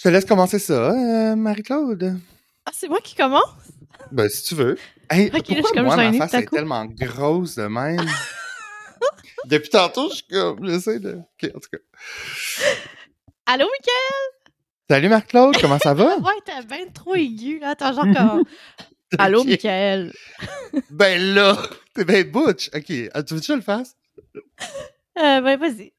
Je te laisse commencer ça, euh, Marie-Claude. Ah, c'est moi qui commence? Ben, si tu veux. Hey, Ok, là, je pourquoi suis comme moi, ma face est coup. tellement grosse de même? Depuis tantôt, je suis comme, j'essaie de... Ok, en tout cas. Allô, Mickaël? Salut Marc-Claude, comment ça va? Ouais, t'es bien trop aigu, là. Attends, genre comme... Allô. Mickaël? Ben là, t'es ben butch. Ok, tu veux que je le fasse? Euh, ben, vas-y.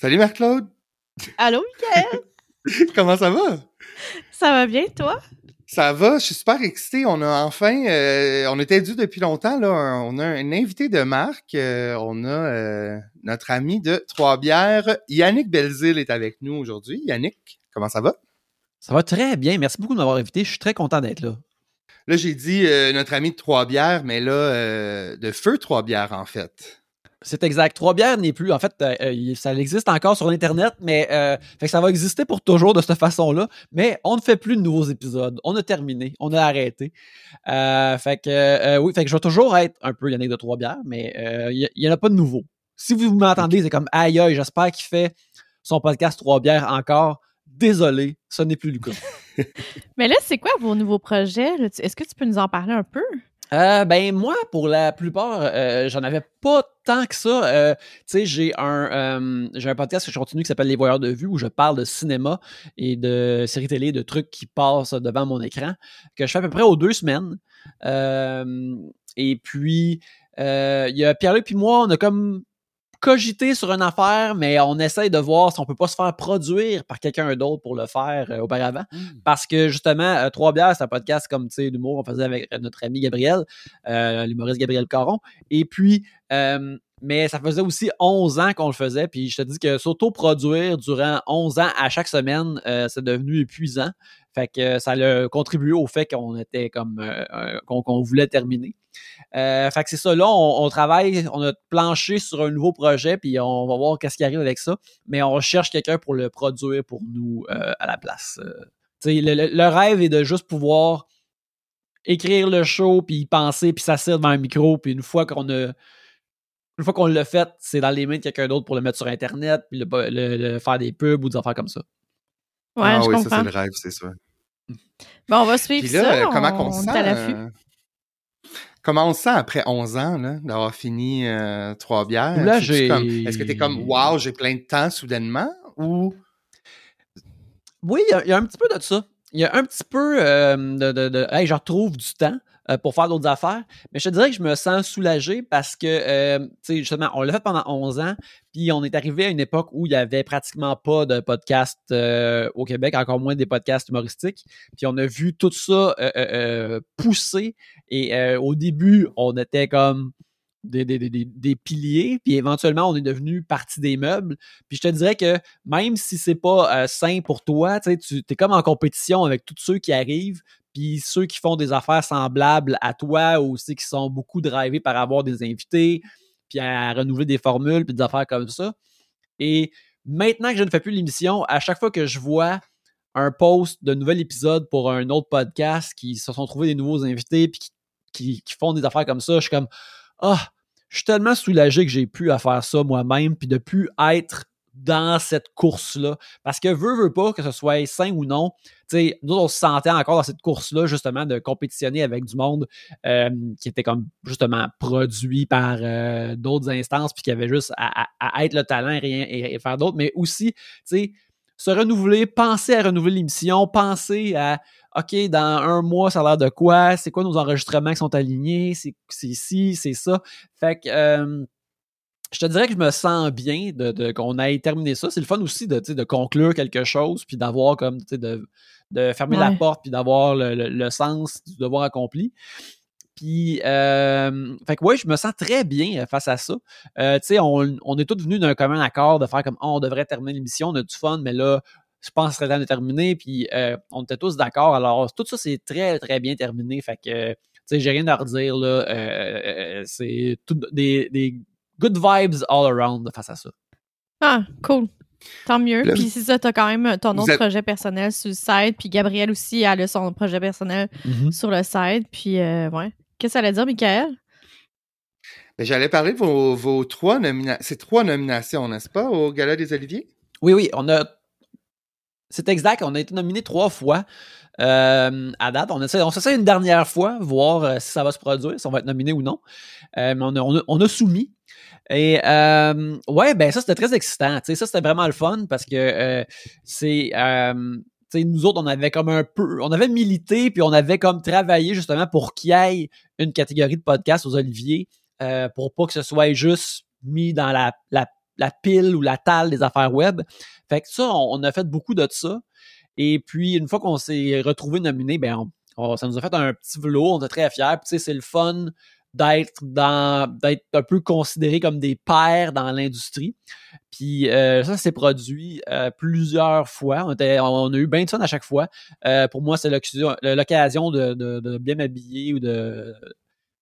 Salut Marc-Claude, Allô, Mickaël? comment ça va? Ça va bien, toi? Ça va, je suis super excité. On a enfin, euh, on était dû depuis longtemps, là. un- On a un invité de marque. euh, on a euh, notre ami de Trois-Bières, Yannick Belzile est avec nous aujourd'hui. Yannick, comment ça va? Ça va très bien. Merci beaucoup de m'avoir invité. Je suis très content d'être là. Là, j'ai dit euh, notre ami de Trois-Bières, mais là, euh, de Feu Trois-Bières, en fait. C'est exact. Trois bières n'est plus. En fait, euh, euh, ça existe encore sur Internet, mais euh, fait que ça va exister pour toujours de cette façon-là. Mais on ne fait plus de nouveaux épisodes. On a terminé. On a arrêté. Euh, fait que oui, fait que je vais toujours être un peu Yannick de Trois bières, mais euh, il n'y en a pas de nouveau. Si vous m'entendez, c'est comme aïe aïe, j'espère qu'il fait son podcast Trois bières encore. Désolé, ce n'est plus le cas. Mais là, c'est quoi vos nouveaux projets? Est-ce que tu peux nous en parler un peu? Euh, ben moi, pour la plupart, euh, j'en avais pas tant que ça. Euh, tu sais, j'ai un j'ai un podcast que je continue qui s'appelle Les Voyeurs de vue où je parle de cinéma et de séries télé, de trucs qui passent devant mon écran, que je fais à peu près aux deux semaines. Et puis il y a Pierre-Luc puis moi, on a comme cogité sur une affaire, mais on essaye de voir si on peut pas se faire produire par quelqu'un d'autre pour le faire euh, auparavant. Parce que justement, euh, Trois bières, c'est un podcast comme tu sais d'humour, on faisait avec euh, notre ami Gabriel, euh, l'humoriste Gabriel Caron. Et puis, mais ça faisait aussi 11 ans qu'on le faisait. Puis je te dis que s'auto-produire durant 11 ans à chaque semaine, euh, c'est devenu épuisant. Fait que ça a contribué au fait qu'on était comme euh, euh, qu'on voulait terminer. Euh, fait que c'est ça, là, on, on travaille, on a planché sur un nouveau projet, puis on va voir qu'est-ce qui arrive avec ça. Mais on cherche quelqu'un pour le produire pour nous euh, à la place. Euh, tu sais, le, le- le rêve est de juste pouvoir écrire le show, puis y penser, puis s'asseoir devant un micro, puis une fois qu'on a une fois qu'on l'a fait, c'est dans les mains de quelqu'un d'autre pour le mettre sur Internet, puis le, le- le- faire des pubs ou des affaires comme ça. Ouais, ah je oui, ça, c'est le rêve, c'est sûr. Bon, on va suivre Puis là, ça. euh, comment on, sent? euh, comment on se sent après 11 ans, là, d'avoir fini euh, trois bières? Là, j'ai- comme- Est-ce que t'es comme, wow, j'ai plein de temps soudainement? Ou? Oui, il y a- il y, a un petit peu de ça. Il y a un petit peu euh, de, de, de hey, je retrouve du temps euh, pour faire d'autres affaires. Mais je te dirais que je me sens soulagé parce que, euh, tu sais, justement, on l'a fait pendant 11 ans, puis on est arrivé à une époque où il y avait pratiquement pas de podcast euh, au Québec, encore moins des podcasts humoristiques. Puis on a vu tout ça pousser. Et au début, on était comme des, des, des, des- piliers, puis éventuellement, on est devenu partie des meubles. Puis je te dirais que même si c'est pas sain pour toi, tu es comme en compétition avec tous ceux qui arrivent, ceux qui font des affaires semblables à toi ou aussi qui sont beaucoup drivés par avoir des invités, puis à renouveler des formules, puis des affaires comme ça. Et maintenant que je ne fais plus l'émission, à chaque fois que je vois un post de nouvel épisode pour un autre podcast qui se sont trouvés des nouveaux invités, puis qui, qui- font des affaires comme ça, je suis comme Ah, je suis tellement soulagé que j'ai pu faire ça moi-même, puis de plus être dans cette course-là. Parce que veux, veux pas, que ce soit sain ou non, nous, on se sentait encore dans cette course-là, justement, de compétitionner avec du monde euh, qui était comme, justement, produit par euh, d'autres instances, puis qui avait juste à, être le talent et rien et, faire d'autre, mais aussi, tu sais, se renouveler, penser à renouveler l'émission, penser à OK, dans un mois, ça a l'air de quoi? C'est quoi nos enregistrements qui sont alignés? C'est c'est ci, c'est ça. Fait que euh, je te dirais que je me sens bien de, de- qu'on ait terminé ça. C'est le fun aussi de, de conclure quelque chose, puis d'avoir comme, de, de fermer la porte, puis d'avoir le, le- le sens du devoir accompli. Puis, euh, fait que ouais, je me sens très bien euh, face à ça. Euh, tu sais, on, on est tous venus d'un commun accord de faire comme, oh, on devrait terminer l'émission, on a du fun, mais là, je pense que ce serait temps de terminer. Puis, euh, on était tous d'accord. Alors, tout ça, c'est très, très bien terminé. Fait que, tu sais, j'ai rien à redire, là. C'est tout des, des good vibes all around face à ça. Ah, cool. Tant mieux. Puis c'est ça, t'as quand même ton autre projet personnel sur le site. Puis Gabrielle aussi, elle a son projet personnel Mhm. sur le site. Puis, euh, ouais. Qu'est-ce que ça allait dire, Michael? Ben, J'allais parler de vos, vos trois nominations. C'est trois nominations, n'est-ce pas, au Gala des Oliviers? Oui, oui, on a. C'est exact, on a été nominé trois fois. Euh, à date, on essaie, on s'essaie une dernière fois, voir euh, si ça va se produire, si on va être nominé ou non. Euh, mais on a, on, a, on a soumis. Et euh, ouais, ben ça, c'était très excitant. Tu sais, ça, c'était vraiment le fun parce que euh, c'est. Euh, nous autres, on avait comme un peu. On avait milité, puis on avait comme travaillé justement pour qu'il y ait une catégorie de podcast aux Oliviers, euh, pour pas que ce soit juste mis dans la, la, la pile ou la talle des affaires web. Fait que ça, on, a fait beaucoup de ça. Et puis, une fois qu'on s'est retrouvé nominé, ben, on- ça nous a fait un petit velours. On était très fiers. Puis, c'est le fun d'être dans d'être un peu considéré comme des pairs dans l'industrie. Puis euh, ça s'est produit euh, plusieurs fois. On, était- on a eu bien de fun à chaque fois. Euh, pour moi, c'est l'occasion de, de- de bien m'habiller ou de,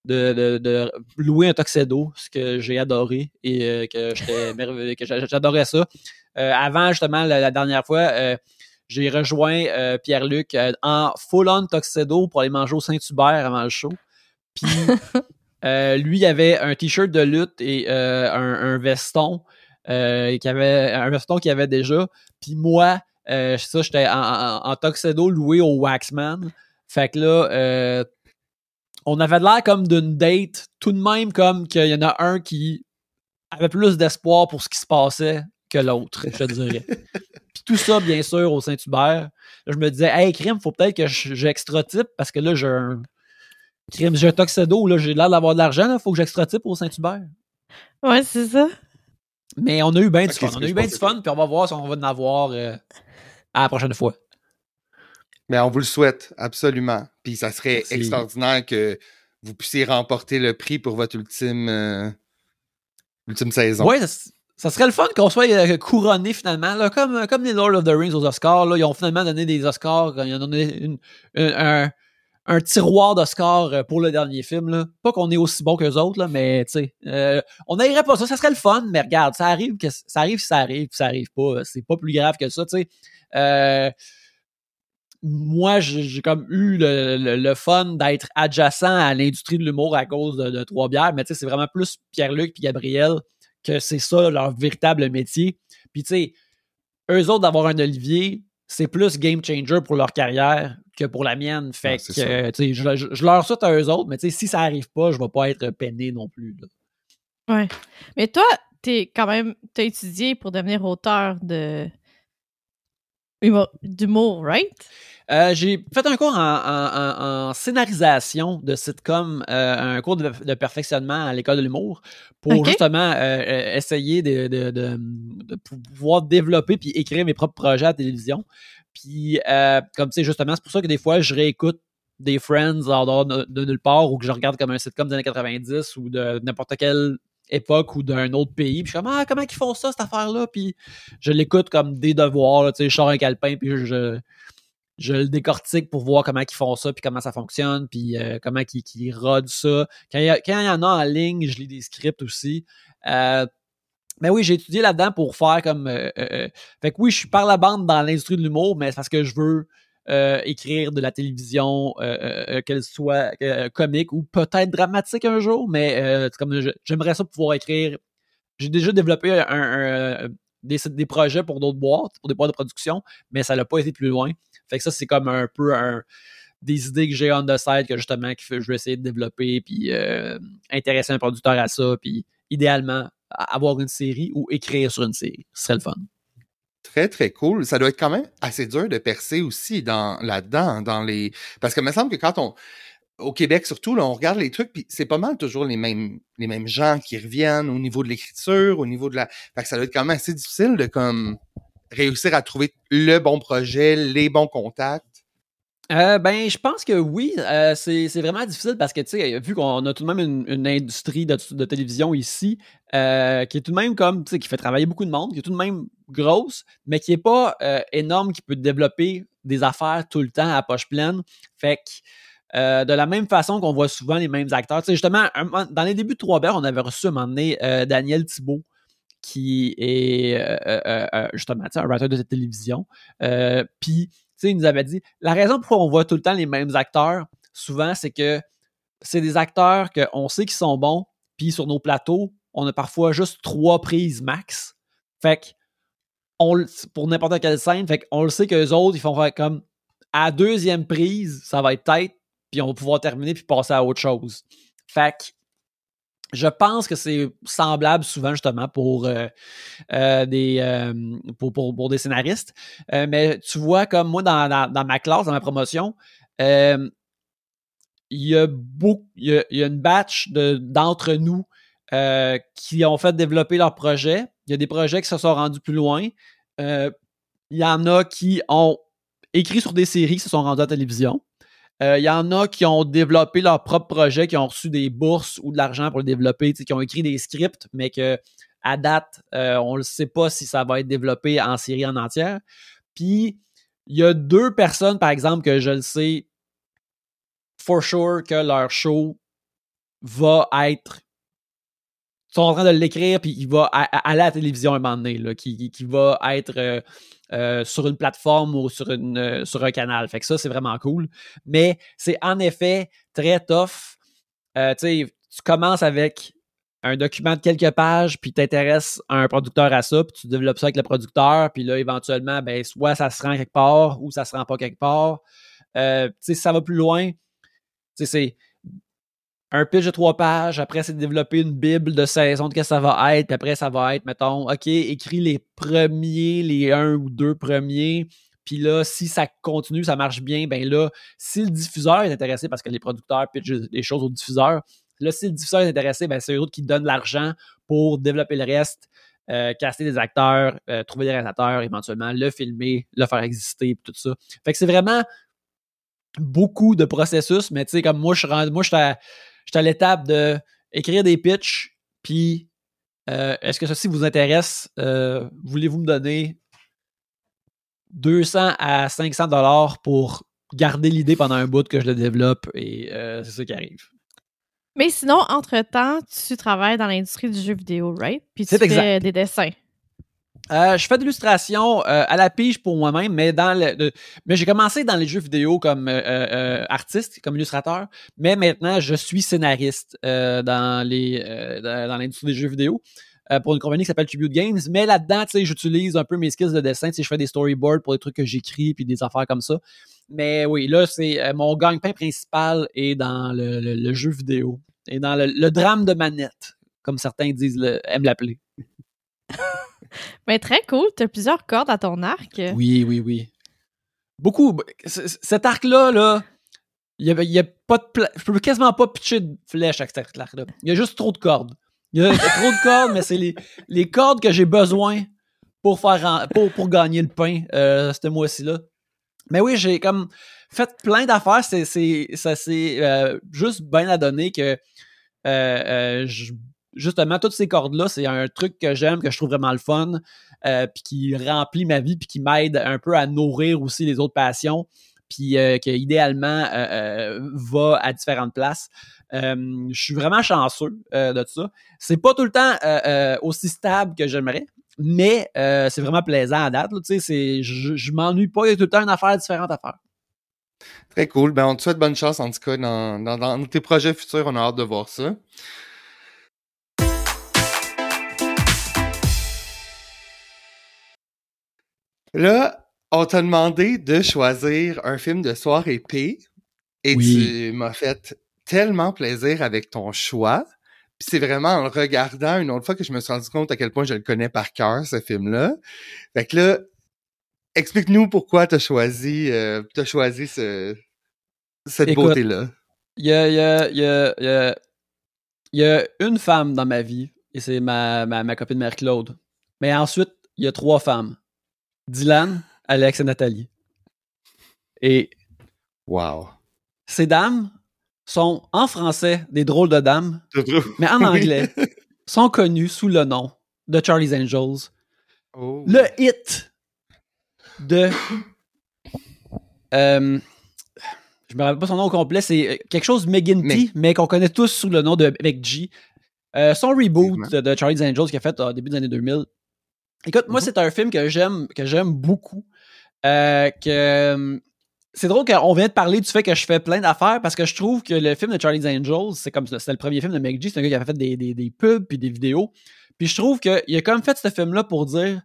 de, de- de louer un tuxedo, ce que j'ai adoré et euh, que j'adorais ça. Avant, justement, la, la dernière fois, j'ai rejoint Pierre-Luc en full-on tuxedo pour aller manger au Saint-Hubert avant le show. Puis euh, lui, il avait un t-shirt de lutte et euh, un, un veston euh, qui avait un veston qu'il avait déjà. Puis moi, euh, ça, j'étais en, en, en tuxedo loué au Waxman. Fait que là, on avait l'air comme d'une date, tout de même comme qu'il y en a un qui avait plus d'espoir pour ce qui se passait que l'autre, je te dirais. Puis tout ça, bien sûr, au Saint-Hubert. Là, je me disais, hey, crime, faut peut-être que je- j'extra-type parce que là, j'ai un. Crime, j'ai un tuxedo, là, j'ai l'air d'avoir de l'argent, là, faut que j'extra-type au Saint-Hubert. Ouais, c'est ça. Mais on a eu bien du fun. On a eu bien du fun, puis on va voir si on va en avoir euh, à la prochaine fois. Mais on vous le souhaite, absolument. Puis ça serait Merci. extraordinaire que vous puissiez remporter le prix pour votre ultime, euh, ultime saison. Ouais, ça, ça serait le fun qu'on soit euh, couronné finalement, là, comme, comme les Lord of the Rings aux Oscars. Là, ils ont finalement donné des Oscars, ils ont donné une- une- un, un tiroir d'Oscars euh, pour le dernier film. Là. Pas qu'on est aussi bon qu'eux autres, mais tu sais, euh, on n'aimerait pas ça. Ça serait le fun, mais regarde, ça arrive, que, ça arrive ça arrive, ça arrive pas. C'est pas plus grave que ça, tu. Euh, moi, j'ai comme eu le, le- fun d'être adjacent à l'industrie de l'humour à cause de, de Trois-Bières, mais c'est vraiment plus Pierre-Luc puis Gabriel que c'est ça leur véritable métier. Puis tu eux autres d'avoir un Olivier, c'est plus game changer pour leur carrière que pour la mienne. Fait Ah, que, euh, tu sais, je, je- je leur souhaite à eux autres, mais tu sais, si ça arrive pas, je vais pas être peiné non plus. là. Ouais. Mais toi, t'es quand même. T'as étudié pour devenir auteur de. humour- d'humour, right? Euh, j'ai fait un cours en, en- en- en scénarisation de sitcom, euh, un cours de, de perfectionnement à l'école de l'humour pour justement euh, essayer de, de- de- de pouvoir développer puis écrire mes propres projets à la télévision. Puis, euh, comme tu sais, justement, c'est pour ça que des fois, je réécoute des Friends en dehors de, nulle part ou que je regarde comme un sitcom des années 90 ou de n'importe quelle époque ou d'un autre pays. Puis je suis comme, ah, comment ils font ça, cette affaire-là? Puis je l'écoute comme des devoirs, tu sais, je sors un calepin, puis je, je, le décortique pour voir comment ils font ça, puis comment ça fonctionne, puis euh, comment ils, qu'ils rodent ça. Quand il, y a- quand y en a en ligne, je lis des scripts aussi. Euh, mais oui, j'ai étudié là-dedans pour faire comme... euh, euh, euh, fait que oui, je suis par la bande dans l'industrie de l'humour, mais c'est parce que je veux écrire de la télévision, qu'elle soit comique ou peut-être dramatique un jour, mais comme j'aimerais ça pouvoir écrire. J'ai déjà développé des, projets pour d'autres boîtes, pour des boîtes de production, mais ça n'a pas été plus loin. Fait que ça, c'est comme un peu un, des idées que j'ai on the side que justement que je vais essayer de développer, puis intéresser un producteur à ça, puis idéalement avoir une série ou écrire sur une série. Ce serait le fun. Très, très cool. Ça doit être quand même assez dur de percer aussi dans là-dedans, dans les. Parce que il me semble que quand on. Au Québec, surtout, là, on regarde les trucs, puis c'est pas mal toujours les mêmes, les mêmes gens qui reviennent au niveau de l'écriture, au niveau de la. Fait que ça doit être quand même assez difficile de comme réussir à trouver le bon projet, les bons contacts. Euh, ben, je pense que oui. Euh, c'est vraiment difficile parce que, tu sais, vu qu'on a tout de même une, une industrie de, télévision ici, euh, qui est tout de même comme, tu sais, qui fait travailler beaucoup de monde, qui est tout de même grosse, mais qui est pas énorme, qui peut développer des affaires tout le temps à poche pleine. Fait que de la même façon qu'on voit souvent les mêmes acteurs. Tu sais, justement, dans les débuts de Trois Bears, on avait reçu à un moment donné Daniel Thibault, qui est justement un writer de télévision. Puis, sais, il nous avait dit la raison pourquoi on voit tout le temps les mêmes acteurs, souvent, c'est que c'est des acteurs qu'on sait qu'ils sont bons, puis sur nos plateaux, on a parfois juste trois prises max. Fait que, pour n'importe quelle scène, fait qu'on le sait qu'eux autres, ils font comme à deuxième prise, ça va être tête, puis on va pouvoir terminer puis passer à autre chose. Fait que je pense que c'est semblable souvent justement pour euh, euh, des euh, pour, pour, des scénaristes. mais tu vois, comme moi, dans, dans, ma classe, dans ma promotion, il y a y a, une batch d'entre nous qui ont fait développer leur projet. Il y a des projets qui se sont rendus plus loin. Il y en a qui ont écrit sur des séries qui se sont rendues à la télévision. Il euh, y en a qui ont développé leur propre projet, qui ont reçu des bourses ou de l'argent pour le développer, qui ont écrit des scripts, mais que à date, euh, on ne sait pas si ça va être développé en série en entière. Puis, il y a deux personnes, par exemple, que je le sais for sure que leur show va être sont en train de l'écrire, puis il va aller à la télévision un moment donné, qui, qui, va être euh, euh, sur une plateforme ou sur, une, euh, sur un canal. Fait que ça, c'est vraiment cool. Mais c'est en effet très tough. tu commences avec un document de quelques pages, puis t'intéresses à un producteur à ça, puis tu développes ça avec le producteur, puis là, éventuellement, ben, soit ça se rend quelque part ou ça se rend pas quelque part. Euh, ça va plus loin. C'est un pitch de trois pages, après c'est développer une bible de saison de ce que ça va être, puis après ça va être, mettons, OK, écris les premiers, les un ou deux premiers, puis là, si ça continue, ça marche bien, ben là, si le diffuseur est intéressé, parce que les producteurs pitchent des choses au diffuseur, là, si le diffuseur est intéressé, ben c'est eux qui donnent l'argent pour développer le reste, euh, caster des acteurs, euh, trouver des réalisateurs, éventuellement, le filmer, le faire exister, tout ça. Fait que c'est vraiment beaucoup de processus, mais tu sais, comme moi, je suis moi, j'étais à l'étape de écrire des pitchs, puis euh, est-ce que ceci vous intéresse? Euh, voulez-vous me donner 200 à 500 dollars pour garder l'idée pendant un bout que je le développe et euh, c'est ça qui arrive. Mais sinon, entre-temps, tu travailles dans l'industrie du jeu vidéo, right? Puis tu fais des dessins. Euh, je fais de l'illustration euh, à la pige pour moi-même, mais dans le, mais j'ai commencé dans les jeux vidéo comme euh, artiste, comme illustrateur, mais maintenant je suis scénariste dans l'industrie des jeux vidéo pour une compagnie qui s'appelle Tribute Games. Mais là-dedans, tu sais, j'utilise un peu mes skills de dessin, tu sais, je fais des storyboards pour des trucs que j'écris puis des affaires comme ça. Mais oui, là, c'est mon gagne-pain principal est dans le, jeu vidéo et dans le, drame de manette, comme certains disent, aiment l'appeler. Mais très cool. Tu as plusieurs cordes à ton arc. Oui, oui, oui. Beaucoup. Cet arc-là, là, il y a, pas de Je peux quasiment pas pitcher de flèche avec cet arc-là. Il y a juste trop de cordes. Il y a, trop de cordes, mais c'est les, cordes que j'ai besoin pour faire pour, gagner le pain euh, ce mois-ci-là. Mais oui, j'ai comme fait plein d'affaires. C'est, ça s'est euh, juste bien à donner que euh, je justement, toutes ces cordes-là, c'est un truc que j'aime, que je trouve vraiment le fun, euh, puis qui remplit ma vie, puis qui m'aide un peu à nourrir aussi les autres passions, puis euh, qui idéalement euh, va à différentes places. je suis vraiment chanceux de ça. C'est pas tout le temps aussi stable que j'aimerais, mais c'est vraiment plaisant à date. je, m'ennuie pas, il y a tout le temps une affaire différente à faire. Très cool. Ben, on te souhaite bonne chance, en tout cas, dans tes projets futurs. On a hâte de voir ça. Là, on t'a demandé de choisir un film de soirée épée et tu m'as fait tellement plaisir avec ton choix. Puis c'est vraiment en le regardant une autre fois que je me suis rendu compte à quel point je le connais par cœur, ce film-là. Fait que là, explique-nous pourquoi t'as choisi, euh, as choisi ce, cette beauté-là. Il y a, y, a, y, a, y a une femme dans ma vie et c'est ma, ma, ma copine Mère-Claude. Mais ensuite, il y a trois femmes. Dylan, Alex et Nathalie. Et. Wow. Ces dames sont en français des drôles de dames, mais en anglais sont connues sous le nom de Charlie's Angels. Oh. Le hit de. Euh, je me rappelle pas son nom au complet, c'est quelque chose McGinty, mais, qu'on connaît tous sous le nom de McG. son reboot de Charlie's Angels qu'il a fait au début des années 2000. Écoute, moi, mm-hmm. c'est un film que j'aime que j'aime beaucoup. que c'est drôle qu'on vient de parler du fait que je fais plein d'affaires parce que je trouve que le film de Charlie's Angels, c'est comme c'est le premier film de McG, c'est un gars qui avait fait des, des, pubs puis des vidéos. Puis je trouve qu'il a comme fait ce film-là pour dire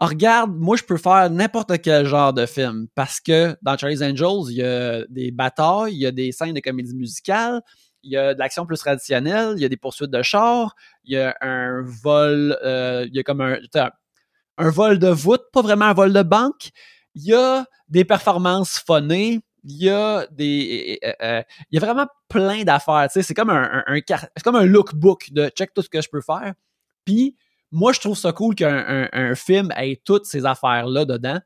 oh, regarde, moi je peux faire n'importe quel genre de film parce que dans Charlie's Angels, il y a des batailles, il y a des scènes de comédie musicale, il y a de l'action plus traditionnelle, il y a des poursuites de chars, il y a un vol, euh, il y a comme un, un vol de voûte, pas vraiment un vol de banque. Il y a des performances phonées, il y a des euh, euh, il y a vraiment plein d'affaires c'est comme un, c'est comme un lookbook de check tout ce que je peux faire puis moi je trouve ça cool qu'un un, film ait toutes ces affaires là dedans.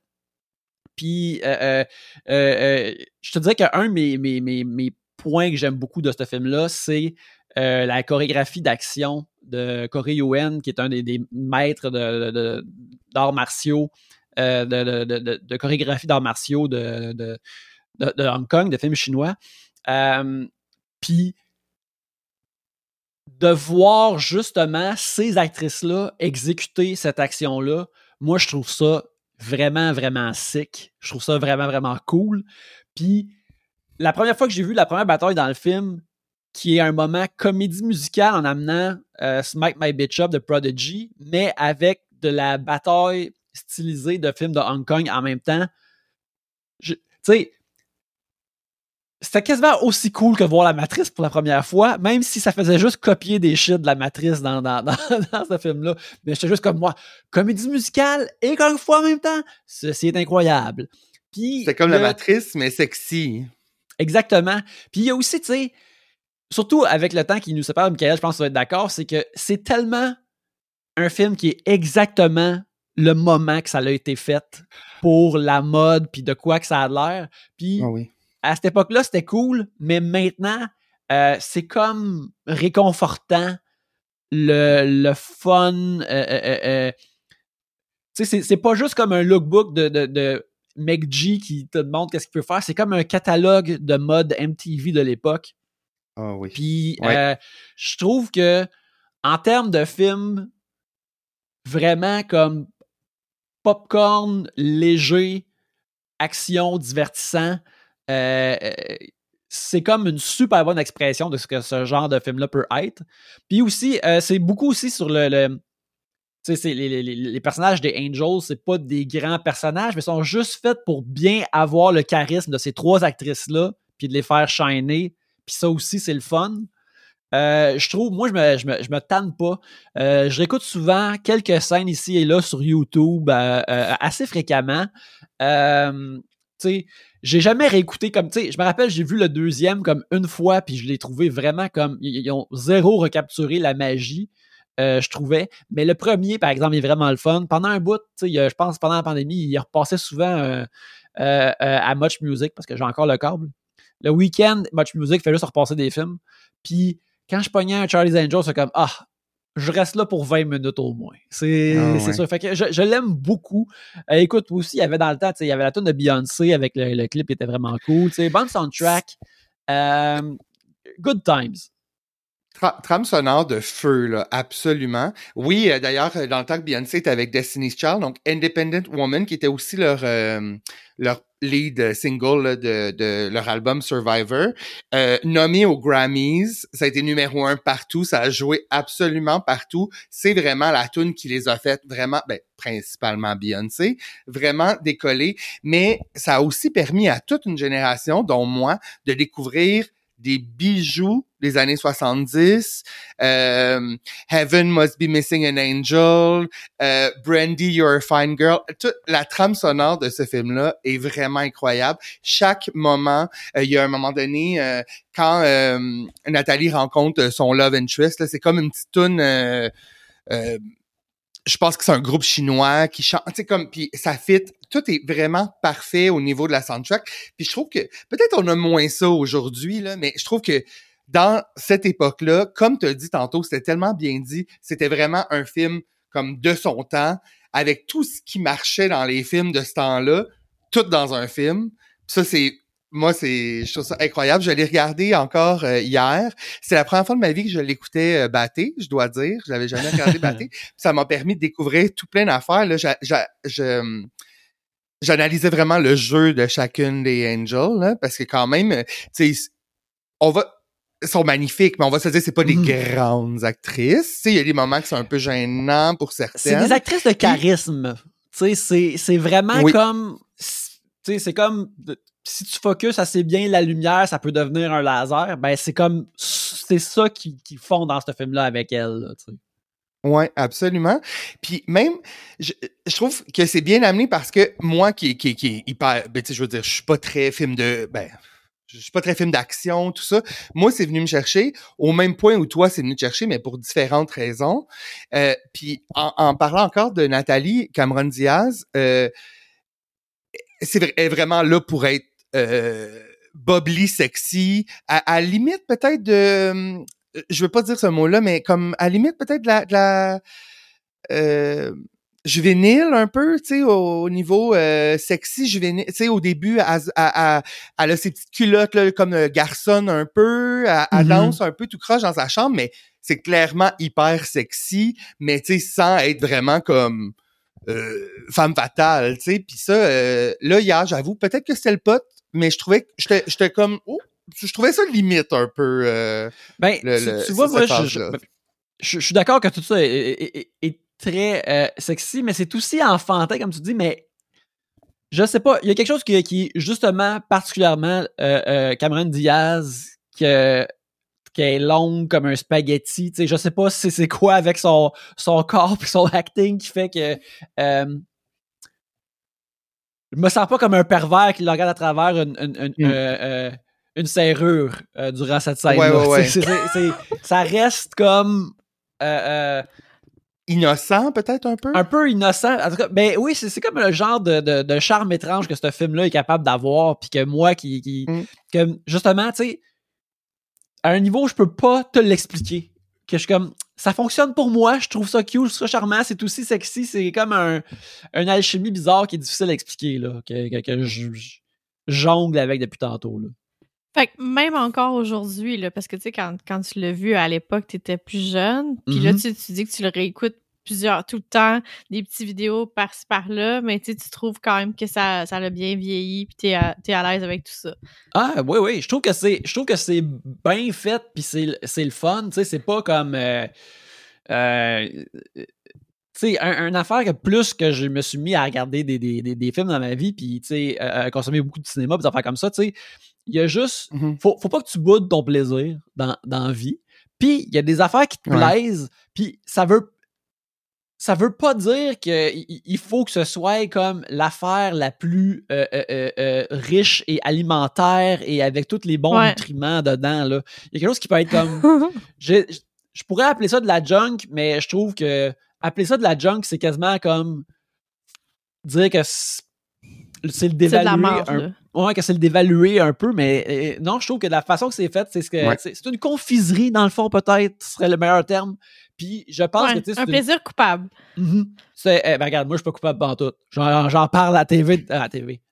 Puis euh, je te dirais qu'un de mes, mes, mes, mes points que j'aime beaucoup de ce film là c'est la chorégraphie d'action de Corey Yuen qui est un des, maîtres de, d'arts martiaux euh, de, chorégraphie d'arts martiaux de, Hong Kong, de films chinois. Euh, puis de voir justement ces actrices-là exécuter cette action-là, moi, je trouve ça vraiment, vraiment sick. Je trouve ça vraiment, vraiment cool. Puis la première fois que j'ai vu la première bataille dans le film, qui est un moment comédie musicale en amenant euh, Smite My Bitch Up de Prodigy, mais avec de la bataille stylisé de films de Hong Kong en même temps. Tu sais, c'était quasiment aussi cool que voir la matrice pour la première fois, même si ça faisait juste copier des shit de la matrice dans, dans, ce film-là. Mais j'étais juste comme moi, comédie musicale et Kung Fu en même temps, ceci est incroyable. C'est comme la matrice, mais sexy. Exactement. Puis il y a aussi, tu sais, surtout avec le temps qui nous sépare, Michael, je pense que tu vas être d'accord, c'est que c'est tellement un film qui est exactement le moment que ça a été fait pour la mode, puis de quoi que ça a l'air. Puis ah à cette époque-là, c'était cool, mais maintenant, euh, c'est comme réconfortant, le, le fun. Euh, euh, tu sais, c'est pas juste comme un lookbook de, de, de McG qui te demande qu'est-ce qu'il peut faire. C'est comme un catalogue de mode MTV de l'époque. Ah oui. Puis je trouve que en termes de film, vraiment comme popcorn léger, action, divertissant. Euh, euh, c'est comme une super bonne expression de ce que ce genre de film-là peut être. Puis aussi, euh, c'est beaucoup aussi sur le. les, les, personnages des Angels, c'est pas des grands personnages, mais sont juste faits pour bien avoir le charisme de ces trois actrices-là, puis de les faire shiner. Puis ça aussi, c'est le fun. Euh, je trouve, moi, je me, je me, je me tanne pas. Euh, je réécoute souvent quelques scènes ici et là sur YouTube euh, assez fréquemment. tu sais, j'ai jamais réécouté comme, je me rappelle, j'ai vu le deuxième comme une fois, puis je l'ai trouvé vraiment comme, ils ont zéro recapturé la magie. je trouvais. Mais le premier, par exemple, est vraiment le fun. Pendant un bout, je pense pendant la pandémie, il repassait souvent à Much Music parce que j'ai encore le câble. Le week-end, Much Music fait juste repasser des films. Puis quand je pognais un Charlie's Angels, c'est comme Ah, je reste là pour 20 minutes au moins. C'est ah, ça. Fait que je, l'aime beaucoup. Euh, écoute, aussi, il y avait dans le temps, il y avait la tune de Beyoncé avec le, clip qui était vraiment cool. Bon soundtrack. Euh, good times. trame sonore de feu, là, absolument. Oui, euh, d'ailleurs, dans le temps que Beyoncé était avec Destiny's Child, donc Independent Woman, qui était aussi leur, leur lead single de, de, leur album Survivor. Euh, nommé aux Grammys, ça a été numéro un partout, ça a joué absolument partout. C'est vraiment la tune qui les a fait vraiment, ben, principalement Beyoncé, vraiment décoller. Mais ça a aussi permis à toute une génération, dont moi, de découvrir des bijoux des années 70, euh, Heaven Must Be Missing an Angel, euh, Brandy, You're a Fine Girl. Toute la trame sonore de ce film-là est vraiment incroyable. Chaque moment, euh, il y a un moment donné, euh, quand Nathalie rencontre son love interest, c'est comme une petite tune je pense que c'est un groupe chinois qui chante, tu sais, comme, puis ça fit, tout est vraiment parfait au niveau de la soundtrack. Puis je trouve que, peut-être on a moins ça aujourd'hui, là, mais je trouve que dans cette époque-là, comme tu as dit tantôt, c'était tellement bien dit, c'était vraiment un film comme de son temps, avec tout ce qui marchait dans les films de ce temps-là, tout dans un film. Ça, c'est moi, c'est, je trouve ça incroyable. Je l'ai regardé encore euh, hier. C'est la première fois de ma vie que je l'écoutais euh, batté, je dois dire. Je l'avais jamais regardé batté. Ça m'a permis de découvrir tout plein d'affaires. Là, je, j'analysais vraiment le jeu de chacune des Angels, là, parce que quand même, tu sais, on va, sont magnifiques, mais on va se dire c'est pas des mm-hmm. grandes actrices. Il y a des moments qui sont un peu gênants pour certaines. C'est des actrices de charisme. C'est vraiment comme. C'est comme si tu focuses assez bien la lumière, ça peut devenir un laser. Ben, c'est comme. C'est ça qu'ils font dans ce film-là avec elle. Oui, Ouais, absolument. Puis même, je, trouve que c'est bien amené parce que moi qui, qui, qui est hyper, ben, je veux dire, je suis pas très film de, ben, je suis pas très film d'action, tout ça. Moi, c'est venu me chercher au même point où toi, c'est venu te chercher, mais pour différentes raisons. Euh, puis en, parlant encore de Nathalie Cameron Diaz, euh, c'est vraiment là pour être euh, sexy, à, limite peut-être de, euh, je veux pas dire ce mot-là, mais comme à limite peut-être de la, de la euh, juvénile un peu, tu sais, au, niveau euh, sexy juvénile. Tu sais, au début, elle, elle, elle, a ses petites culottes là, comme garçonne un peu, elle, mm-hmm. danse un peu tout croche dans sa chambre, mais c'est clairement hyper sexy, mais tu sais, sans être vraiment comme euh, femme fatale, tu sais. Puis ça, euh, là, hier, j'avoue, peut-être que c'était le pote, mais je trouvais que j'étais comme... Oh, je trouvais ça limite un peu. Euh, ben, tu, vois, moi, je, je, suis d'accord que tout ça est très euh, sexy, mais c'est aussi enfantin, comme tu dis, mais je sais pas, il y a quelque chose qui, qui justement particulièrement euh, Cameron Diaz qui, qui est longue comme un spaghetti. Tu sais, je sais pas si c'est quoi avec son, son corps et son acting qui fait que je me sens pas comme un pervers qui le regarde à travers une, une, une, mm. serrure durant cette scène. ça reste comme innocent peut-être un peu? un peu innocent en tout cas ben oui c'est comme le genre de, de, charme étrange que ce film là est capable d'avoir puis que moi qui, qui mm. que justement tu sais à un niveau où je peux pas te l'expliquer que je suis comme ça fonctionne pour moi je trouve ça cute je trouve ça charmant c'est aussi sexy c'est comme un, un alchimie bizarre qui est difficile à expliquer là que, que, je, jongle avec depuis tantôt là fait que même encore aujourd'hui, là, parce que tu sais, quand, quand tu l'as vu à l'époque, tu étais plus jeune, puis là, mm-hmm. tu, tu dis que tu le réécoutes plusieurs, tout le temps, des petites vidéos par-ci par-là, mais tu trouves quand même que ça, ça l'a bien vieilli, puis t'es à, es à l'aise avec tout ça. Ah, oui, oui, je trouve que c'est, je trouve que c'est bien fait, puis c'est, c'est le fun, tu sais, c'est pas comme... Euh, euh, tu sais, un, affaire que plus que je me suis mis à regarder des, des, des, films dans ma vie, puis, tu sais, consommer beaucoup de cinéma, des affaires comme ça, tu sais, il y a juste. Mm-hmm. faut, faut pas que tu boudes ton plaisir dans, dans la vie. Puis, il y a des affaires qui te plaisent. Puis, ça veut. Ça veut pas dire qu'il faut que ce soit comme l'affaire la plus euh, euh, euh, riche et alimentaire et avec tous les bons nutriments dedans. Là. Il y a quelque chose qui peut être comme. je, je pourrais appeler ça de la junk, mais je trouve que appeler ça de la junk, c'est quasiment comme dire que c'est le dévaluer un ouais, que c'est le dévaluer un peu mais euh, non je trouve que la façon que c'est fait c'est ce que c'est une confiserie dans le fond peut-être serait le meilleur terme puis je pense que c'est un plaisir coupable mm-hmm. c'est eh, ben, regarde moi je suis pas coupable en tout j'en parle à la TV à la TV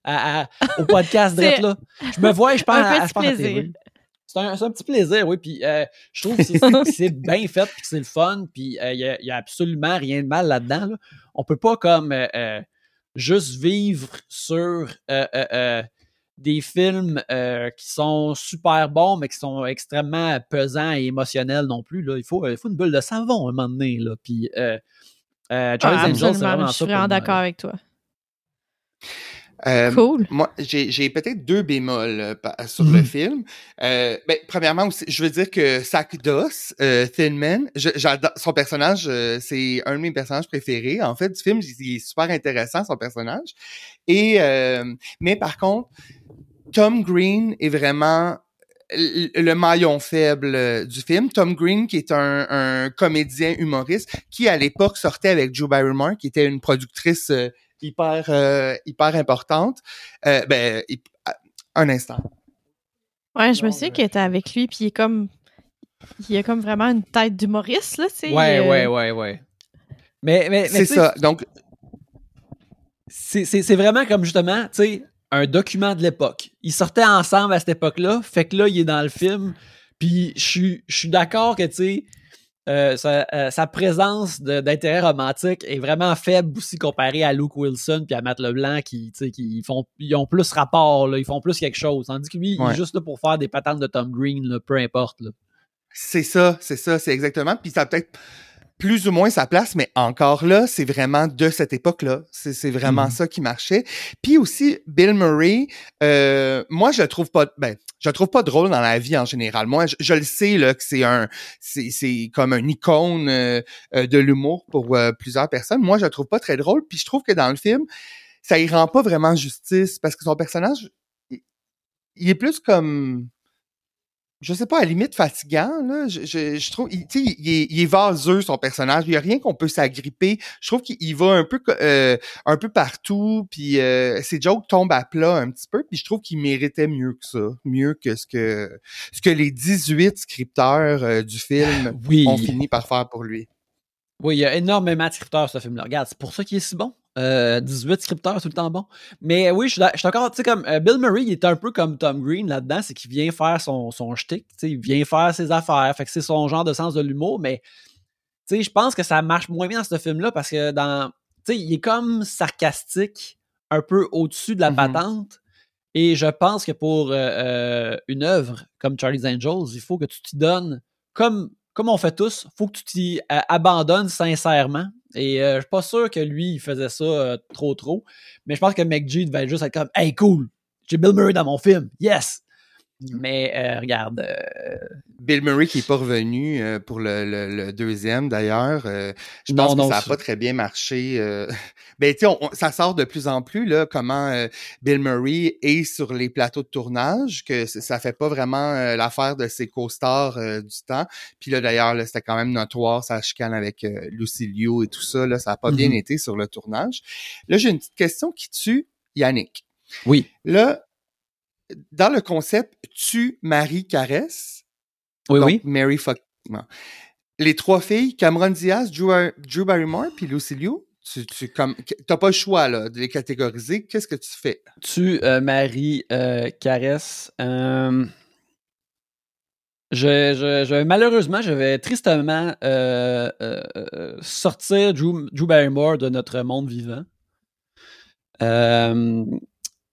au podcast d'être là je me vois et je parle à, la TV c'est un, un, petit plaisir, oui. Puis euh, je trouve que c'est bien fait, puis que c'est le fun, puis euh, il n'y a, a, absolument rien de mal là-dedans. Là. On peut pas comme juste vivre sur euh, euh, euh, des films qui sont super bons, mais qui sont extrêmement pesants et émotionnels non plus. Là. Il, faut, il faut une bulle de savon à un moment donné. Là. Puis, Charles ah, Angel, c'est vraiment Je suis vraiment d'accord avec toi. Euh, cool. Moi, j'ai peut-être deux bémols euh, sur le mhm. film. Euh, ben, premièrement, je veux dire que Sac Doss, Thin Man, j'adore son personnage, c'est un de mes personnages préférés. En fait, du film, il est super intéressant son personnage. Et mais par contre, Tom Green est vraiment le maillon faible du film. Tom Green, qui est un, un comédien humoriste, qui à l'époque sortait avec Joe Barrymore, qui était une productrice hyper, euh, hyper importante. Euh, ben, un instant. Ouais, je me souviens qu'il était avec lui, puis il est comme. Il a comme vraiment une tête d'humoriste, là, tu sais. Ouais, euh, ouais, ouais, ouais. Mais, mais, c'est ça. Donc. C'est vraiment comme justement, tu sais, un document de l'époque. Ils sortaient ensemble à cette époque-là, fait que là, il est dans le film. Puis je suis, je suis d'accord que, tu sais, euh, sa, sa, présence d'intérêt romantique est vraiment faible aussi comparé à Luke Wilson puis à Matt LeBlanc qui, qui font, ils ont plus rapport, là, ils font plus quelque chose. Tandis que lui, il est juste là pour faire des patentes de Tom Green, là, peu importe. C'est ça, c'est ça, c'est exactement. Puis ça peut-être plus ou moins sa place, mais encore là, c'est vraiment de cette époque-là. C'est vraiment mmh. ça qui marchait. Puis aussi, Bill Murray, euh, moi, je le trouve pas, ben, je le trouve pas drôle dans la vie en général. Moi, je, le sais là que c'est un, c'est comme une icône euh, euh, de l'humour pour plusieurs personnes. Moi, je le trouve pas très drôle. Puis je trouve que dans le film, ça y rend pas vraiment justice parce que son personnage, il est plus comme je sais pas, à la limite fatigant, là. Je, je, trouve, il, il, est, il est vaseux, son personnage. Il n'y a rien qu'on peut s'agripper. Je trouve qu'il va un peu, euh, un peu partout, puis euh, ses jokes tombent à plat un petit peu, puis je trouve qu'il méritait mieux que ça. Mieux que ce que, ce que les 18 scripteurs euh, du film ont fini par faire pour lui. Oui, il y a énormément de scripteurs, ce film-là. Regarde, c'est pour ça qu'il est si bon. 18 euh, scripteurs tout le temps bon. Mais oui, je suis d'accord, tu sais, comme euh, Bill Murray, il est un peu comme Tom Green là-dedans, c'est qu'il vient faire son, son shtick, tu sais, il vient faire ses affaires, fait que c'est son genre de sens de l'humour, mais tu sais, je pense que ça marche moins bien dans ce film-là parce que dans, tu sais, il est comme sarcastique, un peu au-dessus de la mm-hmm. patente, et je pense que pour euh, une œuvre comme Charlie's Angels, il faut que tu t'y donnes comme comme on fait tous, faut que tu t'y abandonnes sincèrement. Et euh, je suis pas sûr que lui, il faisait ça euh, trop trop. Mais je pense que McG devait juste être comme Hey cool, j'ai Bill Murray dans mon film. Yes! Mm. Mais euh, regarde. Euh, Bill Murray qui est pas revenu euh, pour le, le, deuxième d'ailleurs. je pense que ça n'a pas très bien marché. ben tu sais, ça sort de plus en plus là comment Bill Murray est sur les plateaux de tournage, que ça fait pas vraiment l'affaire de ses co-stars du temps. Puis là d'ailleurs, c'était quand même notoire sa chicane avec Lucy Liu et tout ça. Là, ça a pas bien mm-hmm. été sur le tournage. Là, j'ai une petite question qui tue Yannick. Oui. Là, dans le concept tu, Marie, caresse. Oui, oui. Mary fuck. Les trois filles, Cameron Diaz, Drew, Barrymore, puis Lucy Liu, tu, tu comme t'as pas le choix là de les catégoriser. Qu'est-ce que tu fais? Tu euh, Marie euh, caresse. Euh, je, je, malheureusement, je vais tristement sortir Drew, Drew, Barrymore de notre monde vivant.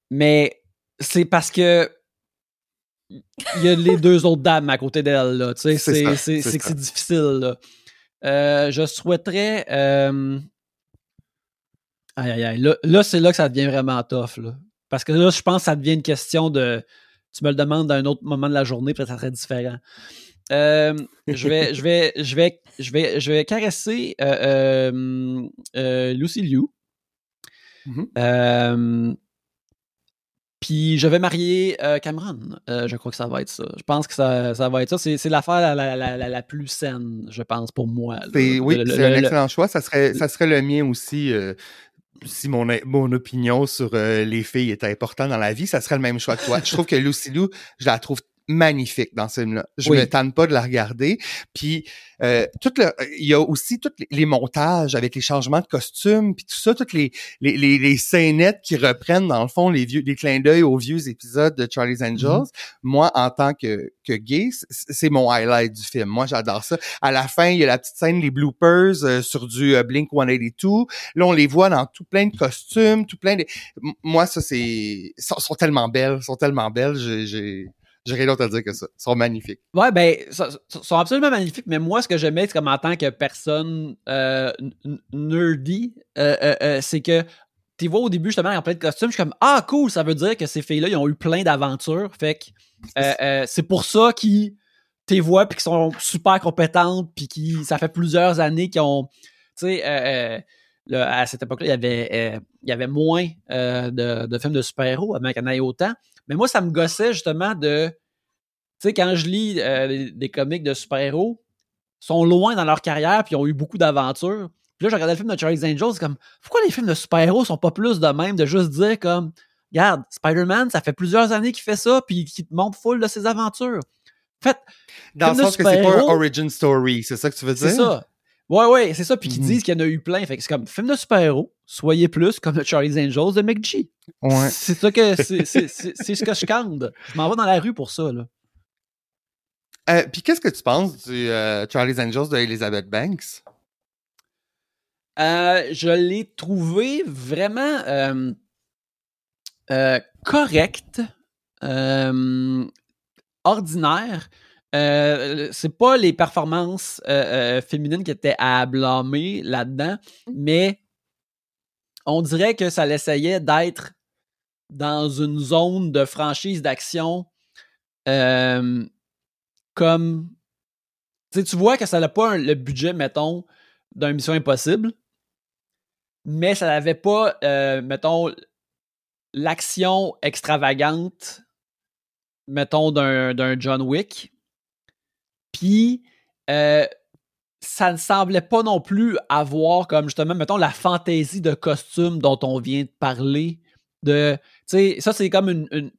mais c'est parce que il y a les deux autres dames à côté d'elle, là. Tu sais, c'est, c'est, c'est que c'est difficile, là. Euh, je souhaiterais. Euh... Aïe, aïe, aïe. Là, là c'est là que ça devient vraiment tough, là. Parce que là, je pense que ça devient une question de. Tu me le demandes à un autre moment de la journée, peut-être ça serait différent. Euh, je vais, je vais, je vais, je vais, je vais caresser Lucy Liu. Mm-hmm. Puis je vais marier euh, Cameron. Euh, je crois que ça va être ça. Je pense que ça, ça va être ça. C'est, l'affaire la, la, la, la, plus saine, je pense, pour moi. oui, c'est un excellent choix. Ça serait, ça serait le mien aussi. Euh, si mon, mon opinion sur les filles était importante dans la vie, ça serait le même choix que toi. je trouve que Lucy Lou, je la trouve magnifique dans ce film-là. Je me tente pas de la regarder. Puis euh, tout le, il y a aussi tous les, montages avec les changements de costumes, puis tout ça, toutes les, les, les, les, scénettes qui reprennent dans le fond les vieux, les clins d'œil aux vieux épisodes de Charlie's Angels. Mm-hmm. Moi, en tant que, que gay, c'est mon highlight du film. Moi, j'adore ça. À la fin, il y a la petite scène, les bloopers euh, sur du euh, Blink 182. Là, on les voit dans tout plein de costumes, tout plein de. Moi, ça, c'est, sont, sont tellement belles, sont tellement belles. J'ai j'ai rien d'autre à dire que ça. Ils sont magnifiques. Ouais, ben, ils sont absolument magnifiques, mais moi, ce que j'aimais, c'est comme en tant que personne euh, nerdy, euh, euh, c'est que tu vois au début, justement, en plein de costumes, je suis comme Ah, cool, ça veut dire que ces filles-là, ils ont eu plein d'aventures. Fait que c'est pour ça qu'ils t'es voient puis qu'ils sont super compétentes puis qui ça fait plusieurs années qu'ils ont tu sais à cette époque-là il y avait il y avait moins de, de, films de super-héros avant qu'il y en ait autant mais moi, ça me gossait justement de. Tu sais, quand je lis euh, des comics de super-héros, sont loin dans leur carrière puis ont eu beaucoup d'aventures. Puis là, je regardais le film de Charlie's Angels, comme pourquoi les films de super-héros sont pas plus de même de juste dire comme Regarde, Spider-Man, ça fait plusieurs années qu'il fait ça, puis qu'il te montre full de ses aventures. En fait, dans le sens que c'est pas un origin story, c'est ça que tu veux dire? C'est ça. Ouais, ouais, c'est ça. Puis qu'ils Mhm. disent qu'il y en a eu plein. Fait que c'est comme film de super-héros, soyez plus comme le Charlie's Angels de McG. Ouais. C'est ça que c'est, ce que je cande. Je m'en vais dans la rue pour ça, là. Euh, Puis qu'est-ce que tu penses du euh, Charlie's Angels de Elizabeth Banks? Euh, je l'ai trouvé vraiment correct, ordinaire. Euh, c'est pas les performances euh, euh, féminines qui étaient à blâmer là-dedans, mais on dirait que ça l'essayait d'être dans une zone de franchise d'action comme tu vois que ça n'a pas un- le budget, mettons, d'un Mission Impossible, mais ça n'avait pas, mettons, l'action extravagante, mettons, d'un John Wick. Puis, euh, ça ne semblait pas non plus avoir comme, justement, mettons, la fantaisie de costume dont on vient de parler. De, tu sais, ça, c'est comme une, une-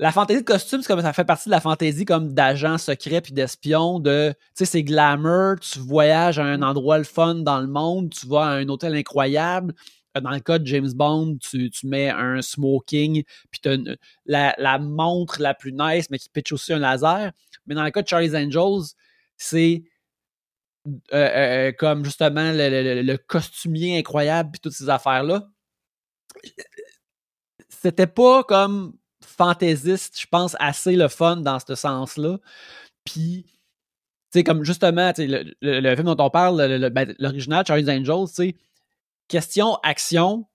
La fantaisie de costume, c'est comme ça fait partie de la fantaisie comme d'agent secret puis d'espion, de, tu sais, c'est glamour, tu voyages à un endroit le fun dans le monde, tu vas à un hôtel incroyable. Euh, Dans le cas de James Bond, tu, tu mets un smoking, puis tu la, la montre la plus nice, mais qui pitch aussi un laser. Mais dans le cas de Charlie's Angels, c'est euh, euh, comme justement le, le- le costumier incroyable, puis toutes ces affaires-là. C'était pas comme fantaisiste, je pense, assez le fun dans ce sens-là. Puis, tu sais, comme justement, le, le- le film dont on parle, le- le- ben, l'original, Charlie's Angels, tu sais, question action,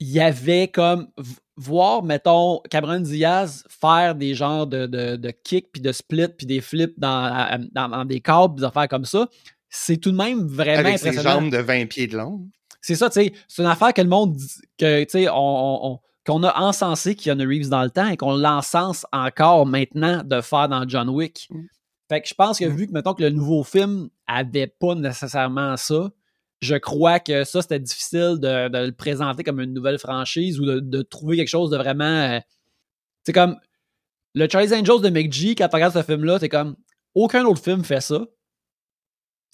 il y avait comme voir, mettons, Cameron Diaz faire des genres de, de, de kicks, puis de splits, puis des flips dans, dans, dans des câbles, des affaires comme ça. C'est tout de même vraiment Avec ses impressionnant. jambes de 20 pieds de long. C'est ça, tu sais, c'est une affaire que le monde que tu sais, on, on- on- qu'on a encensé Keanu Reeves dans le temps et qu'on l'encense encore maintenant de faire dans John Wick. Mm. Fait que je pense que Mm. vu que mettons que le nouveau film avait pas nécessairement ça, je crois que ça c'était difficile de, de le présenter comme une nouvelle franchise ou de, de trouver quelque chose de vraiment euh, c'est comme le Charlie's Angels de McG quand tu regardes ce film là, c'est comme aucun autre film fait ça.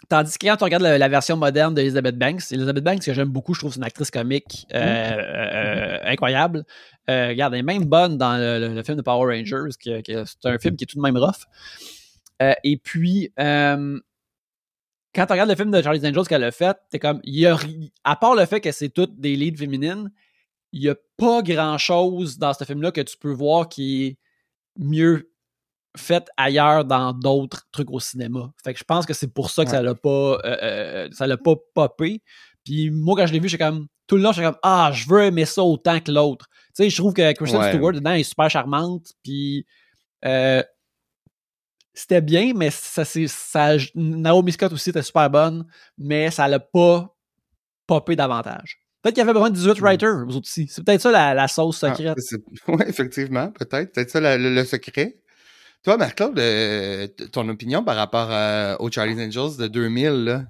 Tandis que quand tu regardes la, la version moderne d'Elizabeth Banks, Elizabeth Banks, que j'aime beaucoup, je trouve c'est une actrice comique euh, euh, incroyable. Euh, regarde, elle est même bonne dans le, le- le film de Power Rangers, que, que c'est un film qui est tout de même rough. Et puis, euh, quand tu regardes le film de Charlie's Angels qu'elle a fait, t'es comme, y a, à part le fait que c'est toutes des leads féminines, il n'y a pas grand chose dans ce film-là que tu peux voir qui est mieux fait ailleurs dans d'autres trucs au cinéma. Fait que je pense que c'est pour ça que ça l'a pas euh, euh, ça l'a pas popé. Puis moi quand je l'ai vu, j'étais comme tout le long j'étais comme ah, je veux aimer ça autant que l'autre. Tu sais, je trouve que Kristen Ouais. Stewart dedans est super charmante puis euh, c'était bien mais ça c'est ça Naomi Scott aussi était super bonne, mais ça l'a pas popé davantage. Peut-être qu'il y avait besoin de 18 Mm. writers, vous aussi. C'est peut-être ça la, la sauce Ah, secrète. ouais, effectivement, peut-être. Peut-être ça le, le- le secret. Toi, Marc-Claude, euh, ton opinion par rapport euh, au Charlie's Angels de 2000, là?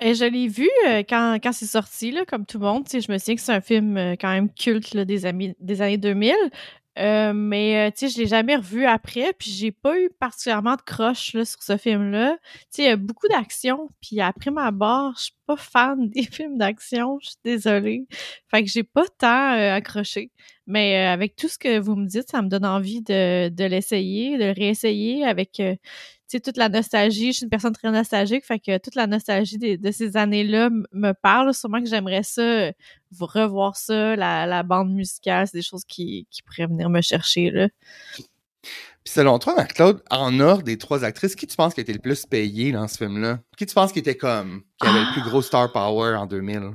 Et je l'ai vu euh, quand, quand c'est sorti, là, comme tout le monde. Tu sais, Je me souviens que c'est un film euh, quand même culte là, des, ami- des années 2000. Euh, mais euh, tu sais, je l'ai jamais revu après, puis j'ai pas eu particulièrement de croche là, sur ce film-là. Tu sais, il y a beaucoup d'action, puis après ma barre, je suis pas fan des films d'action, je suis désolée. Fait que j'ai pas tant euh, accroché. Mais euh, avec tout ce que vous me dites, ça me donne envie de, de l'essayer, de le réessayer avec sais, toute la nostalgie. Je suis une personne très nostalgique, fait que toute la nostalgie de ces années-là me parle. Sûrement que j'aimerais ça, euh, revoir ça, la, la bande musicale, c'est des choses qui, qui pourraient venir me chercher, là. Puis selon toi, Marc-Claude, en ordre des trois actrices, qui tu penses qui été le plus payé dans ce film-là? Qui tu penses qui était comme, qui avait le plus gros star power en 2000?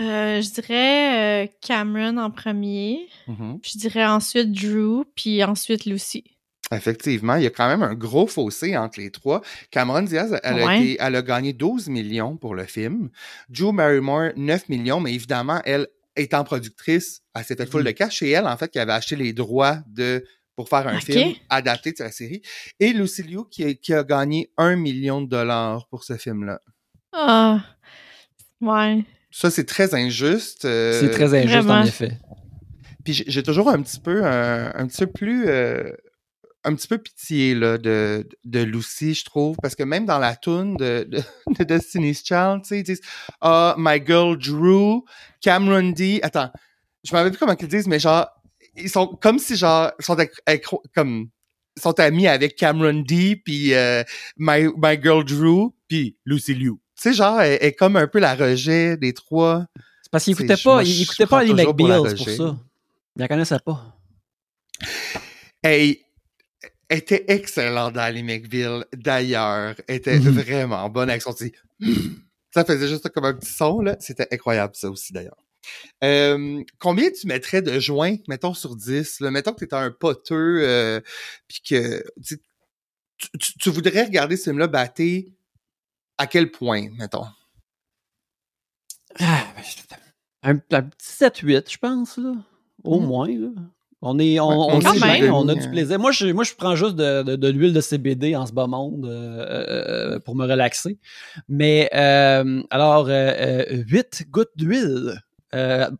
Euh, je dirais euh, Cameron en premier, Mhm. puis je dirais ensuite Drew, puis ensuite Lucy. Effectivement, il y a quand même un gros fossé entre les trois. Cameron Diaz, elle, a, Ouais. été- elle a gagné 12 millions pour le film. Drew Barrymore, 9 millions, mais évidemment, elle, étant productrice, elle s'est fait full de cash. C'est elle, en fait, qui avait acheté les droits de pour faire un film adapté de la série. Et Lucy Liu, qui, a- qui a gagné 1 million de dollars pour ce film-là. Ah, ouais. Ça, c'est très injuste. euh, C'est très injuste vraiment. en effet. Puis j'ai j'ai toujours un petit peu un, un petit peu plus euh, un petit peu pitié là, de, de Lucy, je trouve, parce que même dans la tune de, de, de Destiny's Child, ils disent « Ah, my girl Drew, Cameron D... » Attends, je m'en rappelle plus comment ils disent, mais genre, ils sont comme si genre, ils sont comme sont amis avec Cameron D, puis euh, my, my girl Drew, puis Lucy Liu. Tu sais, genre, elle est comme un peu la rejet des trois. C'est parce qu'ils écoutaient pas, ils écoutaient pas Ali McBeal, c'est pour ça. Ils la connaissaient pas. Hey, était excellente dans Ali McBeal, d'ailleurs. Était mhm. vraiment bonne avec son petit... Ça faisait juste comme un petit son, là. C'était incroyable, ça aussi, d'ailleurs. Euh, combien tu mettrais de joints, mettons, sur 10? Là? Mettons que tu étais un poteux, euh, puis que tu, tu, voudrais regarder ce film-là battre à quel point, mettons? Ah, ben, un, petit 7-8, je pense, là. Au mmh. moins, là. On est, on, on, on a du plaisir. Moi, je, moi, je prends juste de, de, l'huile de CBD en ce bas monde euh, euh, pour me relaxer. Mais euh, alors, 8 gouttes d'huile.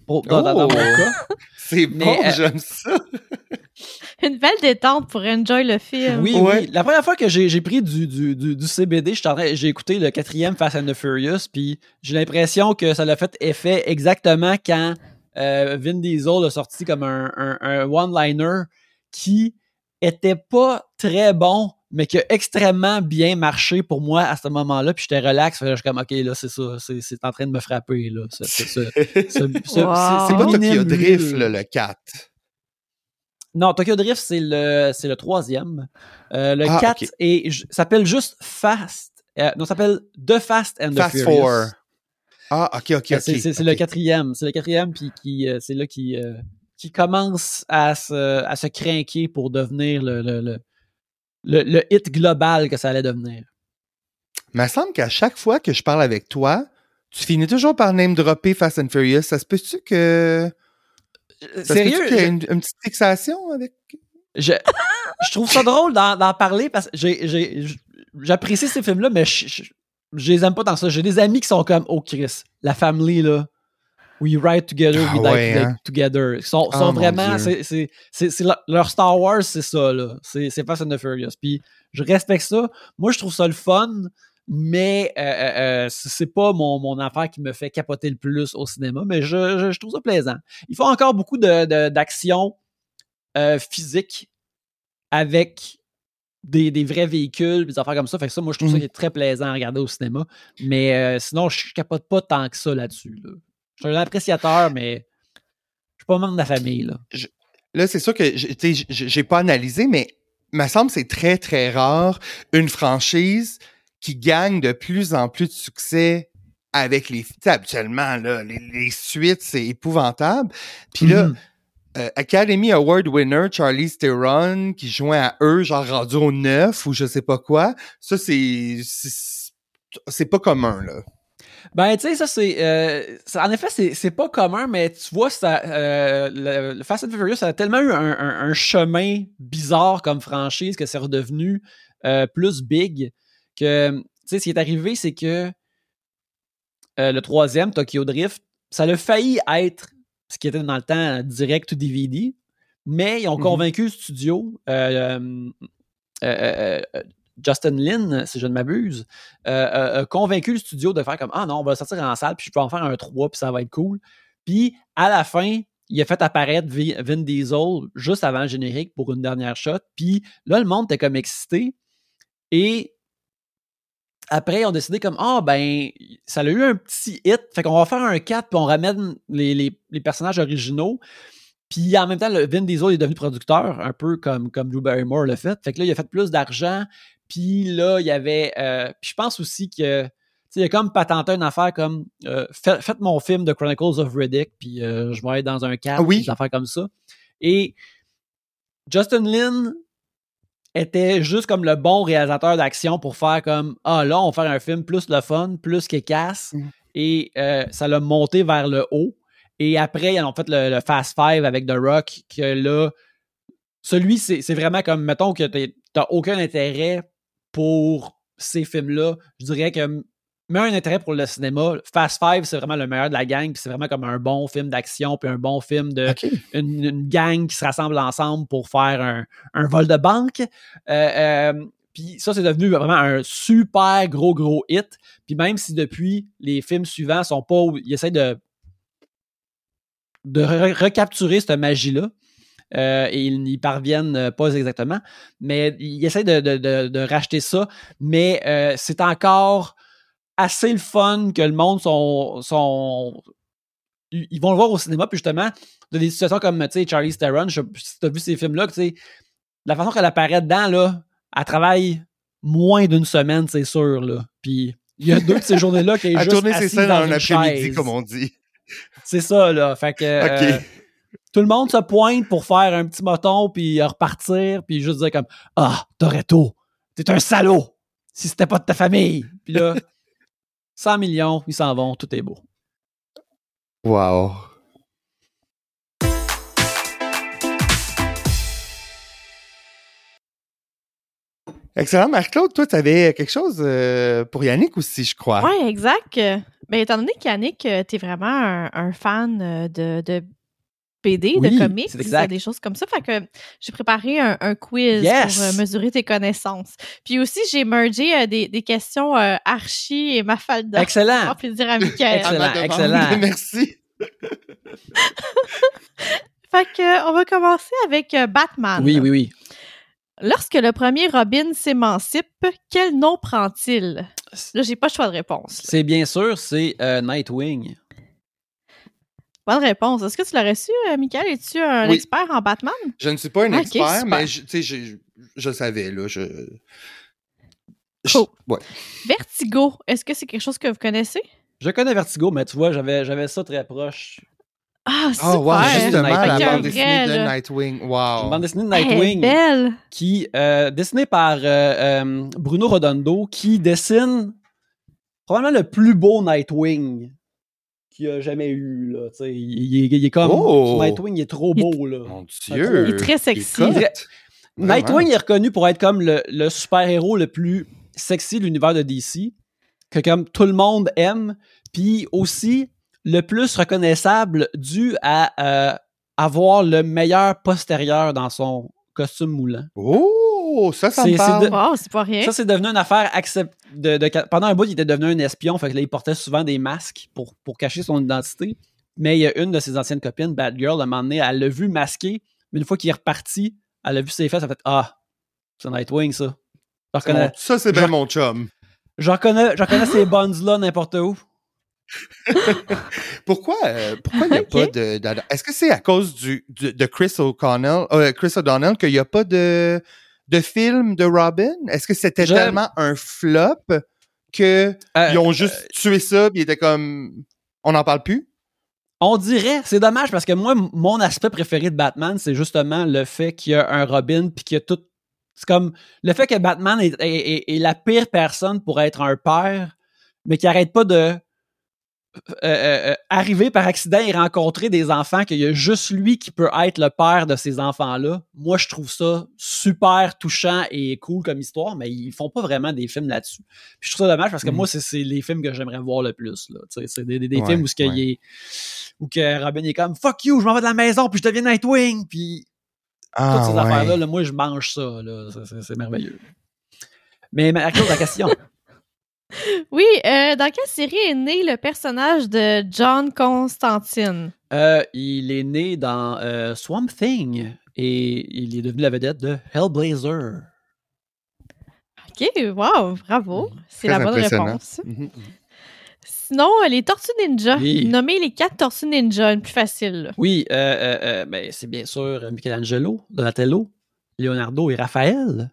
pour, dans, mon oh! cas. C'est bon, j'aime ça. Une belle détente pour enjoy le film. Oui, oui. La première fois que j'ai pris du, du, du, CBD, j'ai écouté le quatrième Fast and the Furious, puis j'ai l'impression que ça l'a fait effet exactement quand euh, Vin Diesel a sorti comme un, one-liner qui était pas très bon, mais qui a extrêmement bien marché pour moi à ce moment-là. Puis j'étais relax. Je suis comme, OK, là, c'est ça. C'est en train de me frapper. là. C'est pas Tokyo Drift, le 4. Non, Tokyo Drift, c'est le, le troisième. Euh, le 4 ah, s'appelle juste Fast. Euh, non, s'appelle The Fast and the Fast Furious. Ah, ok, ok, ok. C'est le quatrième. C'est le quatrième, puis qui, euh, c'est là qui, euh, qui commence à se, à se craquer pour devenir le, le, le, le, hit global que ça allait devenir. Mais il me semble qu'à chaque fois que je parle avec toi, tu finis toujours par name dropper Fast and Furious. Ça se peut-tu que. Ça Sérieux? qu'il y a une, petite fixation avec? Je, je trouve ça drôle d'en parler parce que j'apprécie ces films-là, mais je, je les aime pas dans ça. J'ai des amis qui sont comme, oh Chris, la famille, là. We ride together, we ah die hein? together. Ils sont, sont oh vraiment, c'est, leur Star Wars, c'est ça, là. C'est, Fast and the Furious. Puis je respecte ça. Moi, je trouve ça le fun, mais euh, euh, euh, c'est pas mon, mon affaire qui me fait capoter le plus au cinéma, mais je, je, trouve ça plaisant. Il faut encore beaucoup de, d'action physique avec des, des, vrais véhicules, des affaires comme ça. Fait que ça, moi, je trouve ça mhm. très plaisant à regarder au cinéma. Mais euh, sinon, je capote pas tant que ça là-dessus. Je suis un appréciateur, mais je suis pas membre de la famille. Là, là c'est sûr que j'ai pas analysé, mais il me semble que c'est très, très rare une franchise qui gagne de plus en plus de succès avec les... Habituellement, là, les, les suites, c'est épouvantable. Puis là, mhm. Euh, Academy Award winner Charlie Theron qui joint à eux, genre rendu au 9 ou je sais pas quoi. Ça, c'est c'est pas commun, là. Ben, tu sais, ça, c'est. Euh, en effet, c'est pas commun, mais tu vois, ça, euh, le, Fast and Furious a tellement eu un, chemin bizarre comme franchise que c'est redevenu plus big que. Tu sais, ce qui est arrivé, c'est que le troisième, Tokyo Drift, ça a failli être ce qui était dans le temps direct to DVD. Mais ils ont mm-hmm. convaincu le studio, euh, euh, euh, Justin Lin, si je ne m'abuse, a convaincu le studio de faire comme Ah non, on va sortir en salle, puis je peux en faire un 3, puis ça va être cool. Puis à la fin, il a fait apparaître Vin Diesel juste avant le générique pour une dernière shot. Puis là, le monde était comme excité. Et après, on a décidé comme Ah, ben, ça a eu un petit hit. Fait qu'on va faire un 4 puis on ramène les, les, personnages originaux. Puis en même temps, le Vin Diesel est devenu producteur, un peu comme, comme Drew Barrymore l'a fait. Fait que là, il a fait plus d'argent. Puis là, il y avait. Euh, puis je pense aussi que. Il a comme patenté une affaire comme euh, faites, mon film de Chronicles of Riddick, puis euh, je vais être dans un cadre, oui. des affaires comme ça. Et Justin Lin était juste comme le bon réalisateur d'action pour faire comme Ah là, on va faire un film plus le fun, plus qu'il casse. Mm. Et euh, ça l'a monté vers le haut. Et après, ils ont fait le, Fast Five avec The Rock, que là, celui, c'est vraiment comme, mettons que t'as aucun intérêt pour ces films-là. Je dirais que mets un intérêt pour le cinéma, Fast Five, c'est vraiment le meilleur de la gang, puis c'est vraiment comme un bon film d'action, puis un bon film de une, une gang qui se rassemble ensemble pour faire un, un vol de banque. Euh, euh, puis ça, c'est devenu vraiment un super gros, gros hit. Puis même si depuis, les films suivants sont pas... Ils essaient de, de re- recapturer cette magie-là. euh, et ils n'y parviennent pas exactement. Mais ils essaient de, de- de- racheter ça. Mais c'est encore assez le fun que le monde sont, sont ils vont le voir au cinéma, puis justement, dans des situations comme, tu sais, Charlie Theron, je, si t'as vu ces films-là, tu sais, la façon qu'elle apparaît dedans, là, elle travaille moins d'une semaine, c'est sûr, là. Puis il y a deux de ces journées-là qui est À juste tourner ses scènes dans un après-midi, comme on dit. C'est ça, là. Fait que euh, tout le monde se pointe pour faire un petit moton, puis repartir, puis juste dire comme « Ah, Toretto, t'es un salaud! Si c'était pas de ta famille! » Puis là, 100 millions, ils s'en vont, tout est beau. Wow. Excellent. Marc-Claude, toi, tu avais quelque chose euh, pour Yannick aussi, je crois. Oui, exact. Euh, Ben, étant donné qu'Yannick, euh, t'es vraiment un, un fan euh, de, de BD, Oui, de comics, exact. des choses comme ça. Fait que j'ai préparé un, un quiz Yes! pour euh, mesurer tes connaissances. Puis aussi, j'ai mergé euh, des, des questions euh, Archie et Mafalda. Excellent! Pour plaisir à Michael. À ma Excellent, excellent. Merci. fait que, on va commencer avec euh, Batman. Oui, oui, oui. Lorsque le premier Robin s'émancipe, quel nom prend-il? Là, j'ai pas le choix de réponse. C'est bien sûr, c'est euh, Nightwing. Bonne réponse. Est-ce que tu l'aurais su, euh, Michael? Es-tu un Oui. expert en Batman? Je ne suis pas un Ok, expert, mais je, tu sais, je, je savais, là. Je... je- Cool. ouais. Vertigo, est-ce que c'est quelque chose que vous connaissez? Je connais Vertigo, mais tu vois, j'avais, j'avais ça très proche. Ah, super! Ah, wow, justement, la bande dessinée de. Nightwing. Wow. bande dessinée de Elle est Nightwing belle! qui, euh, dessinée par euh, euh, Bruno Rodondo, qui dessine probablement le plus beau Nightwing qu'il a jamais eu. Là, Tu sais, il, il est- il est comme. Oh! Nightwing il est trop beau. Là. Mon Dieu. Il est très sexy. Il est. Nightwing est reconnu pour être comme le, le super-héros le plus sexy de l'univers de DC, que comme tout le monde aime, puis aussi le plus reconnaissable dû à euh, avoir le meilleur postérieur dans son costume moulant. Oh, ça, ça C'est- me c'est parle. pas rien. Ça, c'est devenu une affaire accept... de, de- Pendant un bout, il était devenu un espion, fait que là, il portait souvent des masques pour, pour cacher son identité. Mais il y a une de ses anciennes copines, Batgirl, à un moment donné, elle l'a vu masqué, mais une fois qu'il est reparti, elle a vu ses fesses, elle a fait Ah, c'est Nightwing, ça. Je mon- Ça, c'est bien Je- mon chum. je reconnais, je reconnais ces buns-là n'importe où. Pourquoi euh, pourquoi il n'y a pas de. Est-ce que c'est à cause du, du- de Chris O'Connell, euh, Chris O'Donnell qu'il n'y a pas de, de film de Robin? Est-ce que c'était Je- tellement un flop que Euh, ils ont juste tué ça puis ils étaient comme. On n'en parle plus? On dirait, c'est dommage parce que moi, mon aspect préféré de Batman, c'est justement le fait qu'il y a un Robin puis qu'il y a tout. C'est comme le fait que Batman est, est- est- est la pire personne pour être un père, mais qui arrête pas de euh, euh, euh, arriver par accident et rencontrer des enfants qu'il y a juste lui qui peut être le père de ces enfants-là. Moi, je trouve ça super touchant et cool comme histoire, mais ils font pas vraiment des films là-dessus. Puis je trouve ça dommage parce que Mhm. moi, c'est c'est les films que j'aimerais voir le plus. C'est des, des- des Ouais, films où, ce qu'il ouais. est, où que Robin est comme Fuck you, je m'en vais de la maison, puis je deviens Nightwing, puis Ah, toutes ces ouais. affaires-là, là, moi, je mange ça. là. C'est- merveilleux. Mais Marco, ta question. Oui, euh, dans quelle série est né le personnage de John Constantine? Euh, il est né dans euh, Swamp Thing et il est devenu la vedette de Hellblazer. OK, wow, bravo. C'est la bonne réponse. Mhm. Sinon, euh, les Tortues Ninja. Oui. Nommez les quatre Tortues Ninja, une plus facile. là. Oui, euh, euh, euh, ben, c'est bien sûr Michelangelo, Donatello, Leonardo et Raphaël.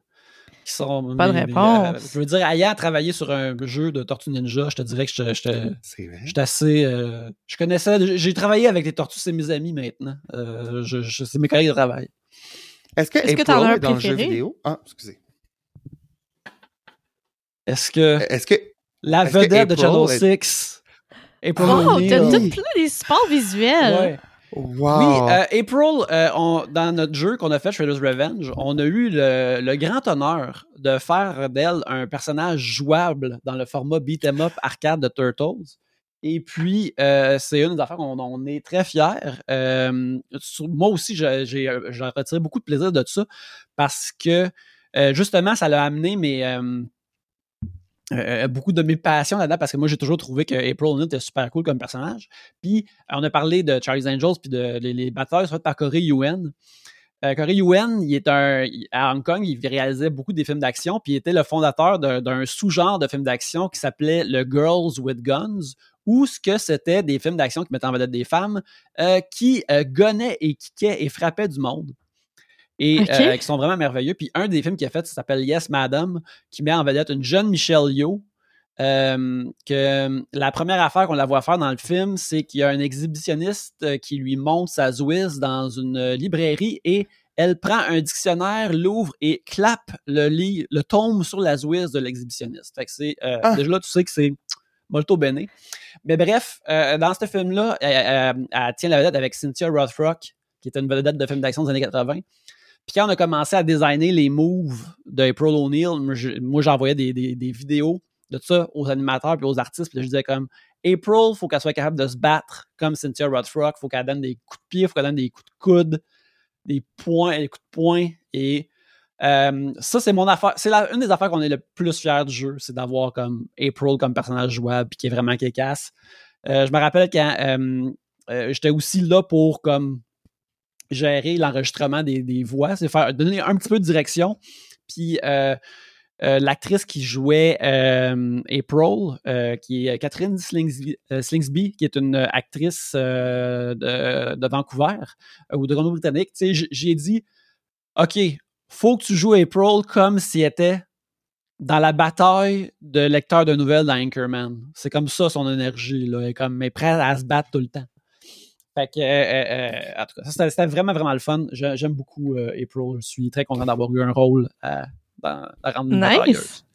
Qui sont Bonne mes- mes- réponse. euh, je veux dire, ayant travaillé sur un jeu de Tortue Ninja, je te dirais que je C'est vrai. J'étais assez. euh, je connaissais. J'ai travaillé avec les tortues, c'est mes amis maintenant. Euh, je, je- c'est mes collègues de travail. Est-ce que Est-ce que t'en as un est dans le jeu vidéo? Ah, excusez. Est-ce que Est-ce que. la est-ce que vedette de Channel est- 6, April Oh, O'Neil, t'as tout plein des supports visuels. ouais. Wow. Oui, euh, April, euh, on- dans notre jeu qu'on a fait, Shredder's Revenge, on a eu le, le grand honneur de faire d'elle un personnage jouable dans le format beat 'em up arcade de Turtles. Et puis, euh, c'est une des affaires qu'on on est très fiers. Sur- moi aussi, j'ai retiré beaucoup de plaisir de ça parce que, justement, ça l'a amené mes, euh, euh, beaucoup de mes passions là-dedans parce que moi, j'ai toujours trouvé que April O'Neil était super cool comme personnage. Puis, on a parlé de Charlie's Angels puis de les, les batailles faites par Corey Yuen. Euh, Corey Yuen, il est à Hong Kong, il réalisait beaucoup des films d'action, puis il était le fondateur d'un sous-genre de films d'action qui s'appelait le Girls with Guns, où ce que c'était des films d'action qui mettaient en vedette des femmes qui gonnaient et kickaient et frappaient du monde. Et euh, qui sont vraiment merveilleux. Puis un des films qu'il a fait, ça s'appelle Yes Madam, qui met en vedette une jeune Michelle Yeoh. euh, que euh, la première affaire qu'on la voit faire dans le film, c'est qu'il y a un exhibitionniste qui lui montre sa Zwiz dans une librairie et elle prend un dictionnaire, l'ouvre et clappe le lit, le tombe sur la Zwiz de l'exhibitionniste. Fait que c'est euh, Ah. déjà là tu sais que c'est molto bene. Mais bref, euh, dans ce film-là, elle, elle- elle tient la vedette avec Cynthia Rothrock, qui était une vedette de film d'action des années 80. Puis quand on a commencé à designer les moves d'April O'Neil, moi, je- moi, j'envoyais des, vidéos de ça aux animateurs puis aux artistes. Puis je disais comme April, faut qu'elle soit capable de se battre comme Cynthia Rothrock, faut qu'elle donne des coups de pied, faut qu'elle donne des coups de coude, des points, des coups de poing. Et euh, ça, c'est mon affaire. C'est une des affaires qu'on est le plus fiers du jeu, c'est d'avoir comme April comme personnage jouable puis qui est vraiment casse. Euh, je me rappelle quand euh, j'étais aussi là pour comme gérer l'enregistrement des, des voix, c'est faire donner un petit peu de direction. Puis euh, euh, l'actrice qui jouait euh, April, qui est Catherine Slingsby, qui est une actrice de, de Vancouver ou de j- j'ai dit, OK, faut que tu joues April comme si elle était dans la bataille de lecteur de nouvelles dans Anchorman. C'est comme ça son énergie, là. Elle est comme, elle est prête à se battre tout le temps. Fait que, euh, euh, euh, en tout cas, ça, c'était- c'était vraiment, vraiment le fun. Je- J'aime beaucoup euh, April. Je suis très content d'avoir eu un rôle euh, dans la rendre Nice.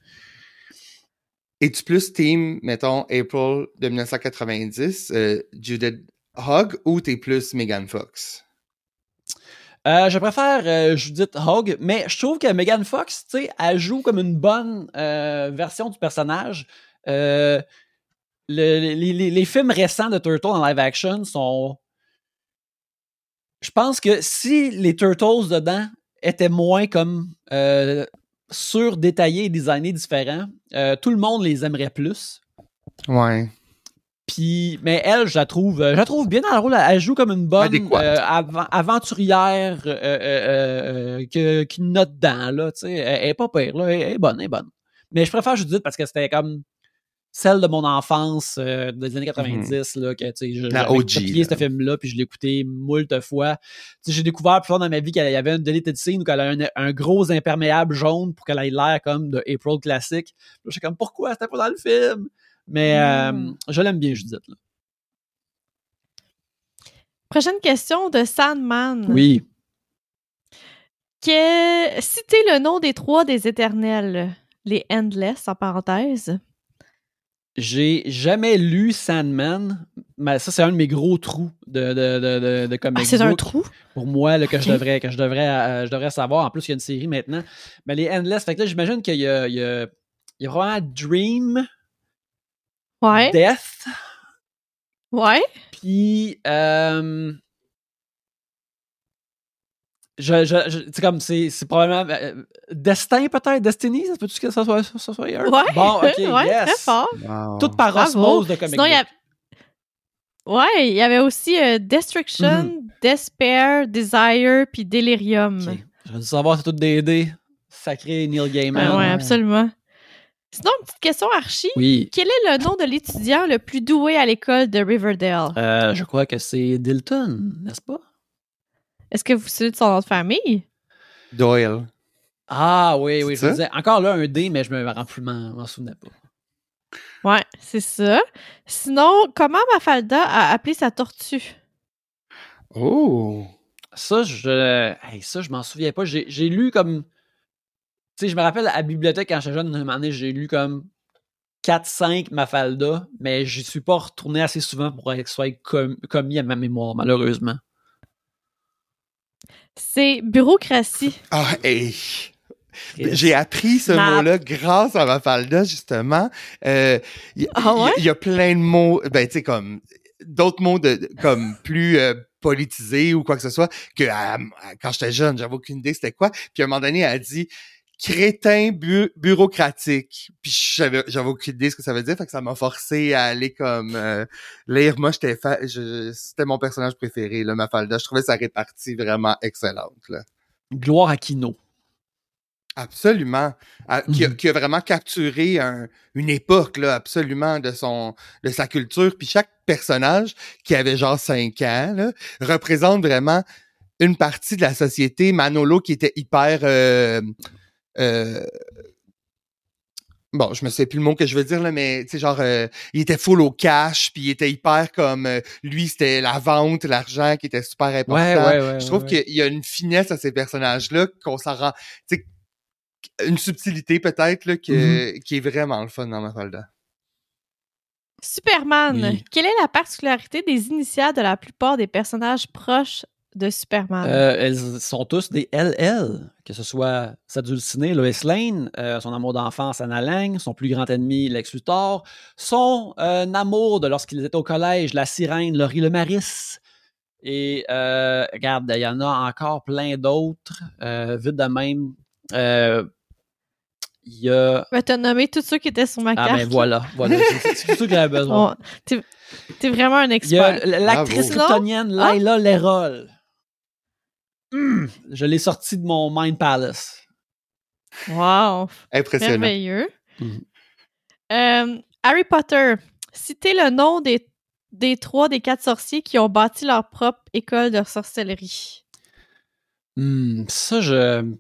Es-tu plus team, mettons, April de 1990, euh, Judith Hogg, ou t'es plus Megan Fox? Euh, je préfère euh, Judith Hogg, mais je trouve que Megan Fox, tu sais, elle joue comme une bonne euh, version du personnage. Euh, le- les, les- les films récents de Turtles en live action sont. Je pense que si les Turtles dedans étaient moins comme euh, sur-détaillés et designés différents, euh, tout le monde les aimerait plus. Ouais. Puis, mais elle, je la trouve, euh, je la trouve bien dans le rôle. Elle joue comme une bonne euh, aventurière euh, euh, euh, que- qui note dedans, là, tu sais. Elle, est pas pire, là. Elle, elle est bonne, elle est bonne. Mais je préfère Judith parce que c'était comme celle de mon enfance euh, des années 90, là, que, tu sais, OG, copié là. ce film-là, puis je l'ai écouté moult fois. J'ai découvert plus tard dans ma vie qu'il y avait une deleted scene où elle a un, un gros imperméable jaune pour qu'elle ait l'air comme de April classique. Je suis comme, pourquoi? C'était pas dans le film! Mais euh, Mm. je l'aime bien, Judith. Là. Prochaine question de Sandman. Oui. Que... Citez le nom des trois des éternels. Les Endless, en parenthèse. J'ai jamais lu Sandman, mais ça, c'est un de mes gros trous de, de, de, de, comic Ah, c'est un trou? Pour moi, là, que, je devrais, que je, devrais, euh, je devrais savoir. En plus, il y a une série maintenant. Mais les Endless, fait que là, j'imagine qu'il y a, il y, a, il y a vraiment Dream, Ouais. Death, Ouais. puis... Euh, je, je, je- c'est comme, c'est, c'est probablement... euh, Destin, peut-être? Destiny? Ça peut-tu que ça soit, ça soit? Ouais. Bon, OK, ouais, yes. très fort. Wow. Tout par Bravo. osmose de comic Sinon, il y a-. Ouais, il y avait aussi euh, Destruction, Mhm. Despair, Desire, puis Delirium. Ok. J'aurais dû savoir, c'est tout des dés. Sacré Neil Gaiman. Ah ouais, absolument. Sinon, une petite question archi. Oui. Quel est le nom de l'étudiant le plus doué à l'école de Riverdale? Euh, je crois que c'est Dilton, n'est-ce pas? Est-ce que vous savez de son nom de famille? Doyle. Ah oui, oui, je ça? disais. Encore là, un dé, mais je me rends plus, m'en m'en souvenais pas. Ouais, c'est ça. Sinon, comment Mafalda a appelé sa tortue? Oh! Ça, je. Hey, ça, je m'en souviens pas. J'ai lu comme. Tu sais, je me rappelle à la bibliothèque quand j'étais jeune, une j'ai lu comme 4-5 Mafalda, mais j'y suis pas retourné assez souvent pour que ce soit com- commis à ma mémoire, malheureusement. C'est bureaucratie. Ah, hey. J'ai appris ce mot-là grâce à Mafalda, justement. Euh, Il Ah ouais? y, a plein de mots, ben, tu sais, comme, d'autres mots de, comme plus euh, politisés ou quoi que ce soit, que à- à- quand j'étais jeune, j'avais aucune idée c'était quoi. Puis à un moment donné, elle a dit crétin bu- bureaucratique. Puis j'avais, j'avais aucune idée ce que ça veut dire, fait que ça m'a forcé à aller comme euh, lire. Moi, j'étais fa- c'était mon personnage préféré, là, Mafalda. Je trouvais sa répartie vraiment excellente, là. Gloire à Kino. Absolument. À- qui, a, Mhm. qui a vraiment capturé un- une époque, là, absolument, de son de sa culture. Puis chaque personnage, qui avait genre cinq ans, là, représente vraiment une partie de la société. Manolo, qui était hyper... euh, euh, Bon, je me sais plus le mot que je veux dire, là, mais tu sais, genre, euh, il était full au cash, puis il était hyper comme... euh, lui, c'était la vente, l'argent qui était super important. Ouais, ouais, ouais. Je trouve ouais, ouais. qu'il y a une finesse à ces personnages-là qu'on s'en rend. tu sais, Une subtilité peut-être là, que- qui est vraiment le fun dans Mafalda. Superman. Oui. Quelle est la particularité des initiales de la plupart des personnages proches de Superman? Euh, elles sont tous des LL, que ce soit sa dulcinée Lois Lane, euh, son amour d'enfance Anna Lang, son plus grand ennemi Lex Luthor, son euh, amour de lorsqu'ils étaient au collège, la sirène Laurie Lemaris. Et euh, regarde, il y en a encore plein d'autres, euh, vite de même. Euh, Il y a. Je vais te nommer tous ceux qui étaient sur ma Ah carte. ben voilà, voilà. C'est tout ça que j'avais besoin. Oh, T'es vraiment un Il y a expert. l'actrice kryptonienne Ah. Laila Lerol. Hum, je l'ai sortie de mon Mind Palace. Wow. Impressionnant. Merveilleux. Mhm. Euh, Harry Potter. Citez le nom des, des trois des quatre sorciers qui ont bâti leur propre école de sorcellerie. Hmm, ça, je.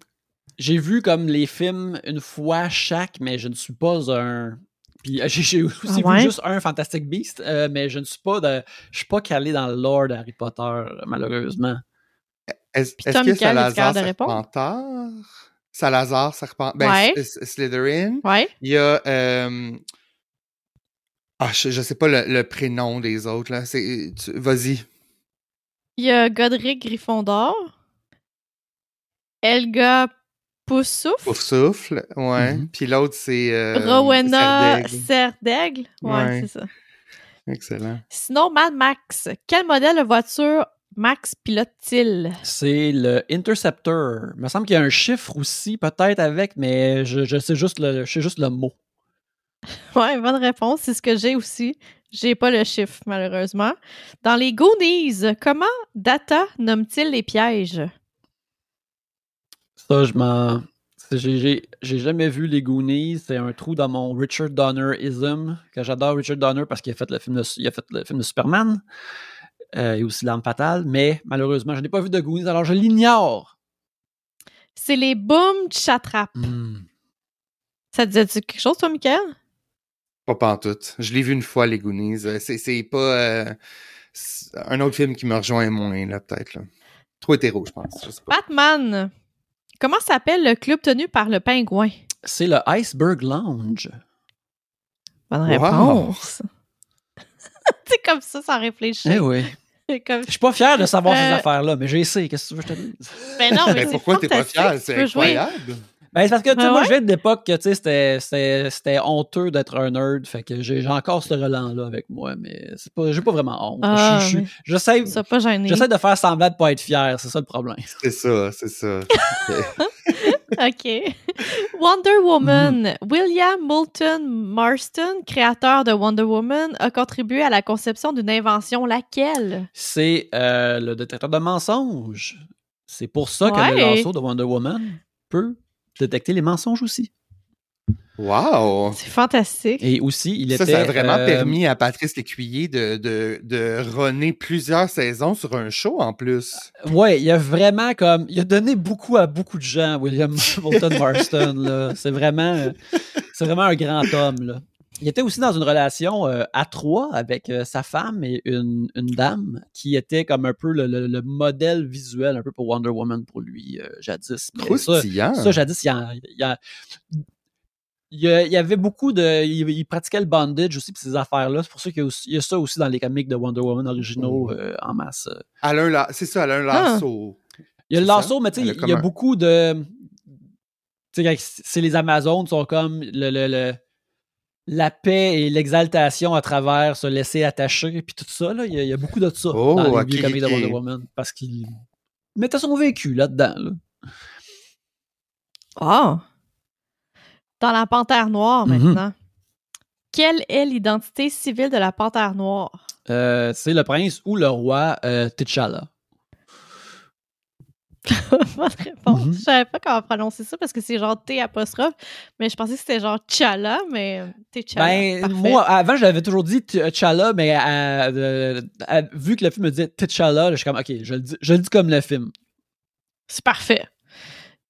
J'ai vu comme les films une fois chaque, mais je ne suis pas un. Puis euh, j'ai aussi Ah ouais? vu juste un Fantastic Beast, euh, mais je ne suis pas de. Je suis pas calé dans le lore d'Harry Potter, malheureusement. Est-ce que Salazar capable de répondre? Serpentard? Salazar Serpentard. Ben, Ouais. Slytherin. Ouais. Il y a. euh, Ah, je, je sais pas le, le prénom des autres, là. Vas-y. Il y a Godric Gryffondor. Elga Poussouf. Ouf souffle. Ouais. Mhm. Puis l'autre, c'est. euh, Rowena. Serdaigle. Ouais, Ouais. c'est ça. Excellent. Sinon, Mad Max. Quel modèle de voiture Max pilote-t-il? C'est le Interceptor. Il me semble qu'il y a un chiffre aussi, peut-être avec, mais je, je sais juste le, je sais juste le mot. Ouais, bonne réponse. C'est ce que j'ai aussi. J'ai pas le chiffre, malheureusement. Dans les Goonies, comment Data nomme-t-il les pièges? Ça, je m'en. J'ai jamais vu les Goonies. C'est un trou dans mon Richard Donner-ism. Que j'adore Richard Donner parce qu'il a fait le film de, il a fait le film de Superman euh, et aussi L'Arme Fatale. Mais malheureusement, je n'ai pas vu de Goonies, alors je l'ignore. C'est les Boom Chatrap. Hmm. Ça te disait quelque chose, toi, Michael? Pas pantoute. Je l'ai vu une fois, les Goonies. Euh, C'est c'est pas. euh, c'est un autre film qui me rejoint moins, là, peut-être. là. Trop hétéro, je pense. Je sais pas. Batman. Comment s'appelle le club tenu par le pingouin? C'est le Iceberg Lounge. Bonne réponse. comme ça, sans réfléchir. Eh oui. Comme... Je suis pas fier de savoir ces Euh, affaires-là, mais j'ai essayé. Qu'est-ce que tu veux que je te dise? Ben non, mais Mais pourquoi t'es pas fier? tu C'est incroyable. Ben, c'est parce que, tu sais, Ah moi, je viens d'époque que, tu sais, c'était- c'était c'était honteux d'être un nerd. Fait que j'ai encore ce relent-là avec moi, mais c'est pas, j'ai pas vraiment honte. Ah, Je- je- mais- J'essaie Ça pas gêné. j'essaie de faire semblant de pas être fier. C'est ça le problème. C'est ça, c'est ça. OK. Wonder Woman. Mhm. William Moulton Marston, créateur de Wonder Woman, a contribué à la conception d'une invention. Laquelle? C'est euh, le détecteur de mensonges. C'est pour ça que le lasso de Wonder Woman peut détecter les mensonges aussi. Wow! C'est fantastique. Et aussi, il Ça, était... ça a vraiment euh, permis à Patrice Lécuyer de, de, de runner plusieurs saisons sur un show en plus. Ouais, il a vraiment comme. Il a donné beaucoup à beaucoup de gens, William Moulton Marston. là. C'est vraiment. euh, C'est vraiment un grand homme. Là. Il était aussi dans une relation euh, à trois avec euh, sa femme et une, une dame qui était comme un peu le, le- le modèle visuel un peu pour Wonder Woman pour lui euh, jadis. Mais ça, Croustillant. ça, jadis, il y, a- il y a- il y avait beaucoup de. Il, il pratiquait le bondage aussi, puis ces affaires-là. C'est pour ça qu'il y, a ça aussi dans les comics de Wonder Woman originaux euh, en masse. euh. Elle a un la- C'est ça, elle a un Ah. lasso. Il y a le lasso, mais tu sais, il y a un- beaucoup de. Tu sais, c'est les Amazones sont comme le, le- le- la paix et l'exaltation à travers se laisser attacher, puis tout ça, là. Il y a, il y a beaucoup de ça Oh, dans les comics de. Wonder Woman. Parce qu'il mettait son vécu là-dedans, là. Oh! Dans la Panthère Noire, Mhm. maintenant. Quelle est l'identité civile de la Panthère Noire? Euh, c'est le prince ou le roi euh, T'Challa. Bonne réponse. Mhm. Je savais pas comment prononcer ça parce que c'est genre T apostrophe, mais je pensais que c'était genre Chala, mais T'Challa. Ben, Parfait. moi, avant, je l'avais toujours dit T'Challa, mais à- euh, vu que le film me disait T'Challa, je suis comme, OK, je le dis, je le dis comme le film. C'est parfait.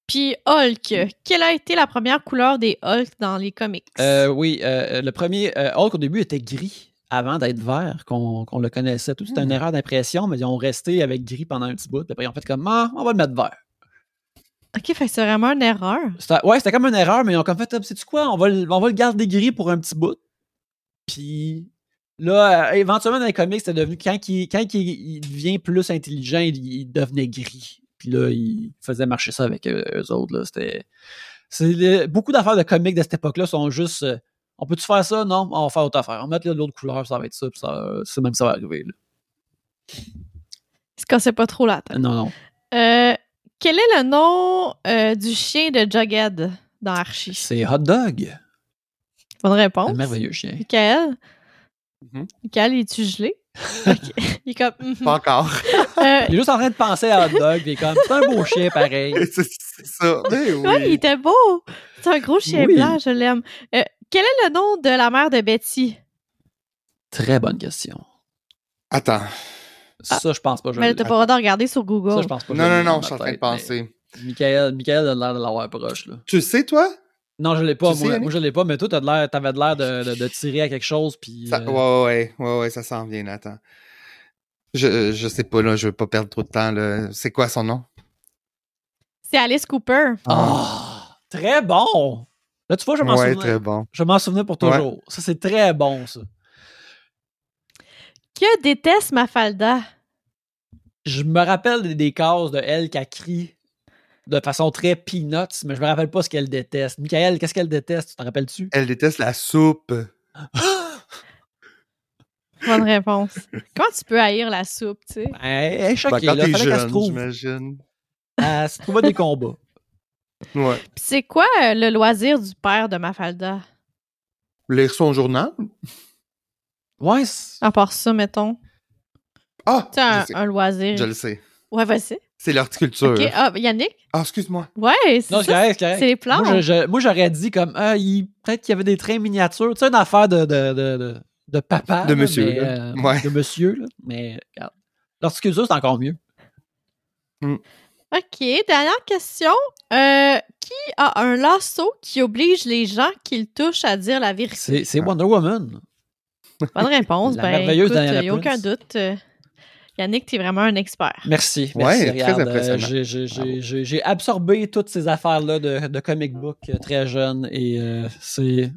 Puis Hulk, quelle a été la première couleur des Hulk dans les comics? Euh, oui, euh, le premier euh, Hulk au début était gris avant d'être vert, qu'on le connaissait. Tout c'était une Hmm. erreur d'impression, mais ils ont resté avec gris pendant un petit bout. Puis après, ils ont fait comme, ah, on va le mettre vert. Ok, fait c'est vraiment une erreur. Ouais, c'était comme une erreur, mais ils ont comme fait, sais-tu quoi, on va, le- on va le garder gris pour un petit bout. Puis là, euh, éventuellement, dans les comics, c'était devenu, quand, il, quand il, il devient plus intelligent, il, il devenait gris. Puis là, il faisait marcher ça avec eux, eux autres. Là. C'était, c'est beaucoup d'affaires de comics de cette époque-là sont juste, euh, on peut-tu faire ça? Non, on va faire autre affaire. On va mettre l'autre couleur, ça va être ça, puis ça, c'est même ça va arriver. là. C'est quand c'est pas trop la tête. Non, non. Euh, quel est le nom euh, du chien de Jughead dans Archie? C'est Hot Dog. Bonne Un réponse. merveilleux chien. Michael? Mhm. Michael, es-tu gelé? Ok. Il est comme. mhm. Pas encore. Euh, Il est juste en train de penser à Hot Dog, puis il est comme, c'est un beau chien pareil. c'est ça. Ouais, il oui. était beau. C'est un gros chien Oui. blanc, je l'aime. Euh, quel est le nom de la mère de Betty? Très bonne question. Attends. Ça, je pense pas. Je Mais t'as pas le droit de regarder sur Google. Ça, je pense pas. Non, non, non, je suis en train de penser. Michael, Michael a l'air de l'avoir proche, là. Tu le sais, toi? Non, je l'ai pas, Tu sais, moi. Moi, je l'ai pas, mais toi, t'as de l'air, t'avais de l'air de, de, de tirer à quelque chose, puis. Ça- euh, ouais, ouais, ouais, ouais, ça s'en vient, Nathan. Je, je sais pas, là, je veux pas perdre trop de temps, là. C'est quoi son nom? C'est Alice Cooper. Ah, très bon! Là, tu vois, je m'en ouais, souvenais. très bon. Je m'en souvenais pour Ouais. toujours. Ça, c'est très bon, ça. Que déteste Mafalda? Je me rappelle des, des cases de elle qui a crie de façon très peanuts, mais je me rappelle pas ce qu'elle déteste. Michael, qu'est-ce qu'elle déteste? Tu t'en rappelles-tu? Elle déteste la soupe. Bonne réponse. Comment tu peux haïr la soupe, tu sais? Elle, elle est Ben, choquée, quand là. t'es Fallait qu'elle se jeune, trouve. j'imagine. Elle se trouvait des combats. Ouais. Puis c'est quoi euh, le loisir du père de Mafalda? Lire son journal? Ouais, c'est- À part ça, mettons. Ah! Tu un, un loisir. Je le sais. Ouais, vas-y. C'est l'horticulture. Ok. Ah, Yannick? Ah, excuse-moi. Ouais, c'est Non, c'est ça. correct, c'est correct. C'est les plantes. Moi, je- je- moi, j'aurais dit comme, ah, il- peut-être qu'il y avait des trains miniatures. Tu sais, une affaire de, de, de, de, de papa. De là, monsieur, mais, là. euh, Ouais. De monsieur, là. Mais, regarde. L'horticulture, c'est encore mieux. OK, dernière question. Euh, qui a un lasso qui oblige les gens qui le touchent à dire la vérité? C'est c'est Wonder Woman. Bonne réponse. La ben, merveilleuse écoute, Diana il n'y a aucun Prince. doute. Euh, Yannick, tu es vraiment un expert. Merci. Ouais, merci. très regarde, euh, impressionnant. j'ai- absorbé toutes ces affaires-là de, de comic book euh, très jeune et euh, c'est.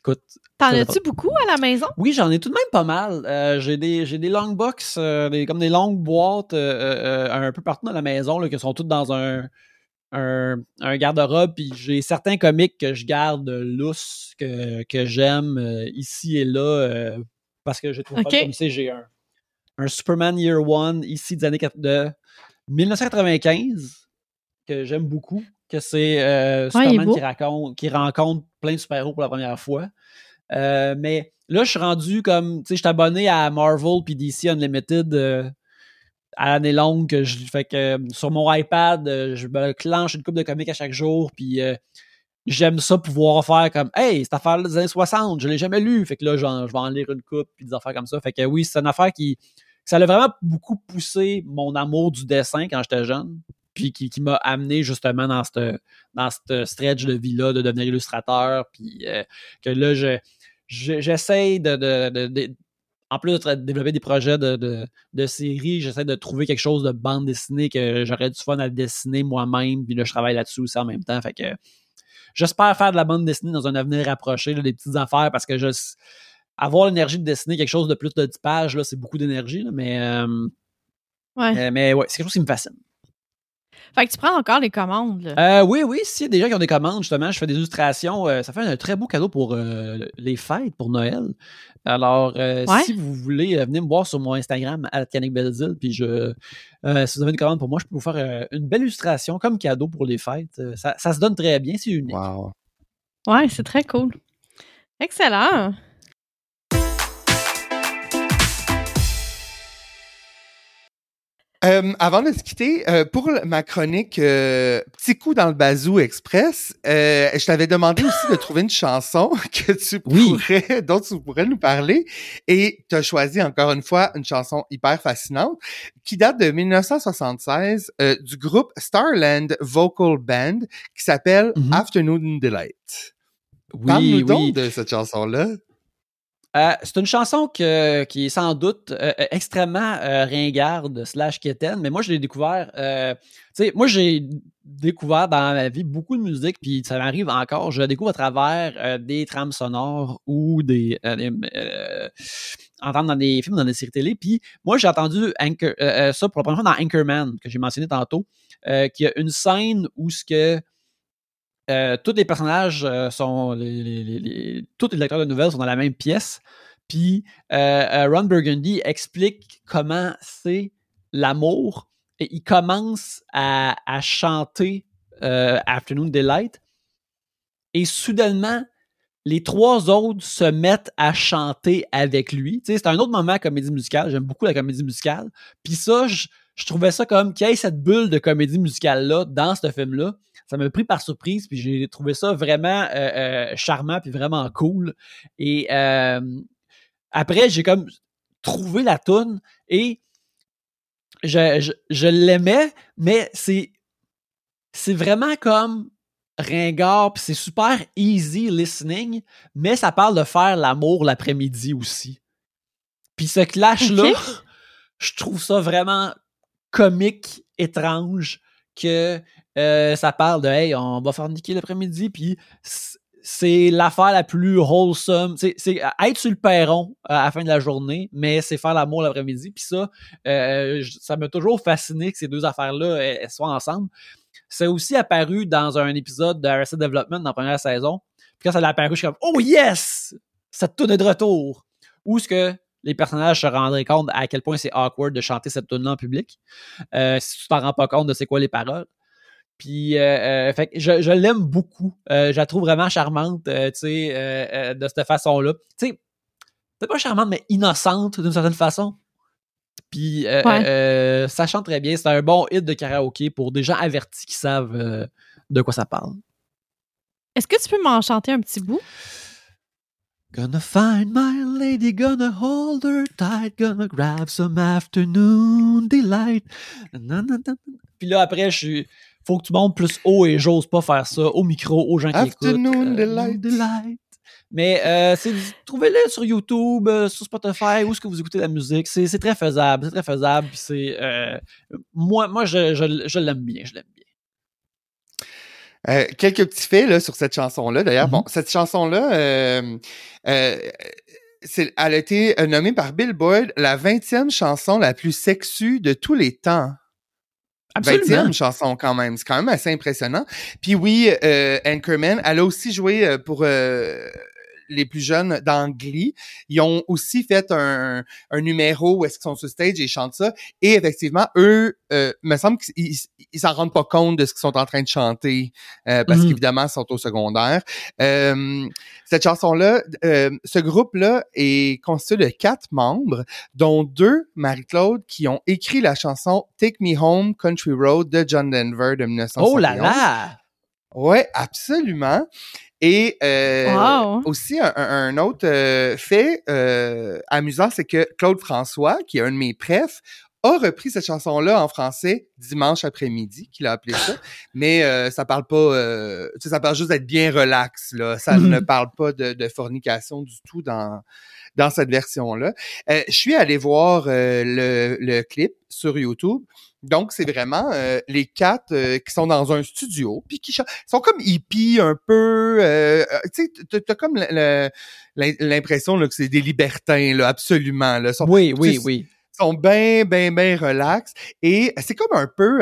Écoute, T'en Ça as-tu beaucoup à la maison? Oui, j'en ai tout de même pas mal. Euh, j'ai des j'ai des long box, euh, des, comme des longues boîtes euh, euh, euh, un peu partout dans la maison là, qui sont toutes dans un un, un garde-robe. Puis j'ai certains comics que je garde lousses que, que j'aime euh, ici et là euh, parce que j'ai trouvé Ok. comme c'est j'ai un un Superman Year One ici des années de 1995 que j'aime beaucoup. Que c'est euh, Ouais, Superman qui raconte qui rencontre plein de super-héros pour la première fois. Euh, mais là, je suis rendu comme, tu sais, je suis abonné à Marvel puis DC Unlimited euh, à l'année longue. Que je, fait que sur mon iPad, je me clenche une coupe de comics à chaque jour. Puis j'aime ça pouvoir faire comme, hey, cette affaire des années 60, je l'ai jamais lu. Fait que là, je vais en lire une coupe puis des affaires comme ça. Fait que oui, c'est une affaire qui, ça a vraiment beaucoup poussé mon amour du dessin quand j'étais jeune. Puis qui, m'a amené justement dans cette, dans stretch de vie-là de devenir illustrateur. Puis euh, que là, je, je- j'essaie de, de, de- en plus de développer des projets de, séries, j'essaie de trouver quelque chose de bande dessinée que j'aurais du fun à dessiner moi-même, puis là, je travaille là-dessus aussi en même temps. Fait que j'espère faire de la bande dessinée dans un avenir rapproché, des petites affaires, parce que je avoir l'énergie de dessiner quelque chose de plus de 10 pages, là, c'est beaucoup d'énergie, là, mais, euh, Ouais. euh, mais ouais, c'est quelque chose qui me fascine. Fait que tu prends encore les commandes. Là. Euh, oui, oui. S'il y a des gens qui ont des commandes, justement, je fais des illustrations. Euh, ça fait un très beau cadeau pour euh, les fêtes, pour Noël. Alors, euh, si vous voulez, venez me voir sur mon Instagram, à Belzil, puis je, si vous avez une commande pour moi, je peux vous faire une belle illustration comme cadeau pour les fêtes. Ça, ça se donne très bien, c'est unique. Wow. Ouais, c'est très cool. Excellent. Euh, avant de se quitter, euh, pour ma chronique euh, Petit coup dans le bazou express, je t'avais demandé aussi de trouver une chanson que tu pourrais, dont tu pourrais nous parler, et tu as choisi encore une fois une chanson hyper fascinante qui date de 1976 du groupe Starland Vocal Band qui s'appelle mm-hmm. Afternoon Delight. Oui, Parle-nous donc de cette chanson-là. Euh, c'est une chanson qui est sans doute euh, euh, extrêmement ringarde slash quétaine, mais moi je l'ai découvert. tu sais, moi j'ai découvert dans ma vie beaucoup de musique, puis ça m'arrive encore. Je la découvre à travers des trames sonores ou des, entendre dans des films, dans des séries télé. Puis moi j'ai entendu ça pour la première fois dans Anchorman que j'ai mentionné tantôt, qui a une scène où ce que euh, tous les personnages euh, sont. Tous les lecteurs de nouvelles sont dans la même pièce. Puis euh, Ron Burgundy explique comment c'est l'amour. Et il commence à, chanter Afternoon Delight. Et soudainement, les trois autres se mettent à chanter avec lui. c'est un autre moment à comédie musicale. J'aime beaucoup la comédie musicale. Puis ça, je, je trouvais ça comme qu'il y ait cette bulle de comédie musicale-là dans ce film-là ça m'a pris par surprise, puis j'ai trouvé ça vraiment euh, euh, charmant, puis vraiment cool. Et euh, après, j'ai comme trouvé la toune et je, je, l'aimais, mais c'est c'est vraiment comme ringard, puis c'est super easy listening, mais ça parle de faire l'amour l'après-midi aussi. Puis ce clash-là, je trouve ça vraiment comique, étrange, que euh, ça parle de hey, on va faire niquer l'après-midi, puis c'est l'affaire la plus wholesome. C'est être sur le perron à la fin de la journée, mais c'est faire l'amour l'après-midi. Puis ça, euh, ça m'a toujours fasciné que ces deux affaires-là soient ensemble. C'est aussi apparu dans un épisode de Arrested Development dans la première saison. Puis quand ça a apparu, je suis comme Oh yes! Cette tune est de retour! Où est-ce que les personnages se rendraient compte à quel point c'est awkward de chanter cette tune là en public? Euh, si tu t'en rends pas compte de c'est quoi les paroles. Puis, euh, euh, fait je, je l'aime beaucoup. je la trouve vraiment charmante, tu sais, de cette façon-là. Tu sais, c'est pas charmante, mais innocente d'une certaine façon. Puis, ça chante très bien. C'est un bon hit de karaoké pour des gens avertis qui savent de quoi ça parle. Est-ce que tu peux m'en chanter un petit bout? Gonna find my lady, gonna hold her tight, gonna grab some afternoon delight. Puis là, après, je suis. Faut que tu montes plus haut et j'ose pas faire ça au micro, aux gens qui écoutent. Afternoon euh, delight. Mais euh, trouvez-le sur YouTube, euh, sur Spotify, où est-ce que vous écoutez la musique. C'est très faisable, c'est très faisable. c'est euh, moi, moi, je, je, je l'aime bien, je l'aime bien. Euh, quelques petits faits là, sur cette chanson-là. D'ailleurs, bon, mm-hmm. cette chanson-là, euh, euh, elle a été nommée par Billboard la 20e chanson la plus sexue de tous les temps. Absolument. 20e chanson quand même. C'est quand même assez impressionnant. Puis oui, Anchorman, elle a aussi joué pour les plus jeunes d'Angly, ils ont aussi fait un, un numéro où est-ce qu'ils sont sur stage et ils chantent ça. Et effectivement, eux, euh, me semble qu'ils ils, s'en rendent pas compte de ce qu'ils sont en train de chanter euh, parce mhm. qu'évidemment, ils sont au secondaire. Euh, cette chanson-là, euh, ce groupe-là est constitué de quatre membres, dont deux, Marie-Claude, qui ont écrit la chanson Take Me Home, Country Road de John Denver de 1971. Oh là là! Ouais, absolument. Et euh, aussi, un, autre euh, fait euh, amusant, c'est que Claude François, qui est un de mes prefs, a repris cette chanson-là en français dimanche après-midi, qu'il a appelé ça. Mais ça parle pas, ça parle juste d'être bien relax. Là. Ça ne parle pas de, de, fornication du tout dans dans cette version-là. je suis allé voir le, le clip sur YouTube. Donc, c'est vraiment euh, les quatre euh, qui sont dans un studio, puis qui sont comme hippies un peu. Euh, tu sais, t'as comme l'impression que c'est des libertins, là, absolument. Là. oui, oui, oui. Ils sont bien, bien, bien relax. Et c'est comme un peu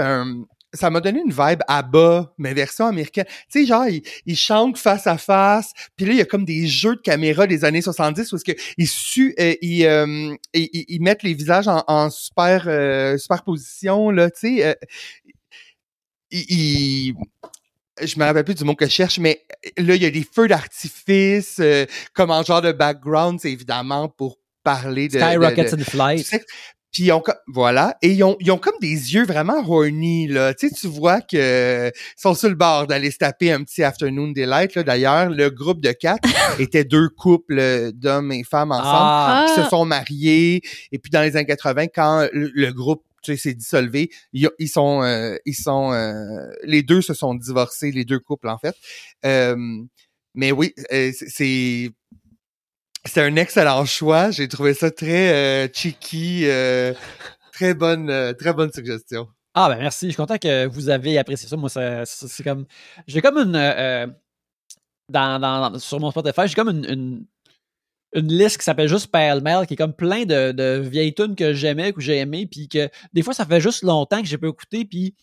ça m'a donné une vibe à bas, mais version américaine. Tu sais, genre, ils, chantent face à face, puis là, il y a comme des jeux de caméra des années 70 où ils, euh, euh, ils, ils, mettent les visages en, super euh, superposition, là, tu sais. ils, je me rappelle plus du mot que je cherche, mais là, il y a des feux d'artifice, comme en genre de background, c'est évidemment pour parler de... Skyrockets and Flight. Puis ils ont voilà et ils ont, ils ont comme des yeux vraiment horny là. Tu sais tu vois que sont sur le bord d'aller se taper un petit afternoon delight là. D'ailleurs, le groupe de quatre était deux couples d'hommes et femmes ensemble ah. qui se sont mariés et puis dans les années 80 quand le, groupe s'est dissolvé, ils, sont euh, ils sont euh, les deux se sont divorcés, les deux couples en fait. Euh, mais oui, c'est c'est un excellent choix. J'ai trouvé ça très euh, cheeky, euh, très bonne, euh, très bonne suggestion. Ah ben merci, je suis content que vous avez apprécié ça. Moi, c'est comme, j'ai comme une sur mon Spotify, j'ai comme une, une, liste qui s'appelle juste Pale Mail, qui est comme plein de, vieilles tunes que j'aimais, que j'ai aimé, puis que des fois ça fait juste longtemps que j'ai pas écouté, puis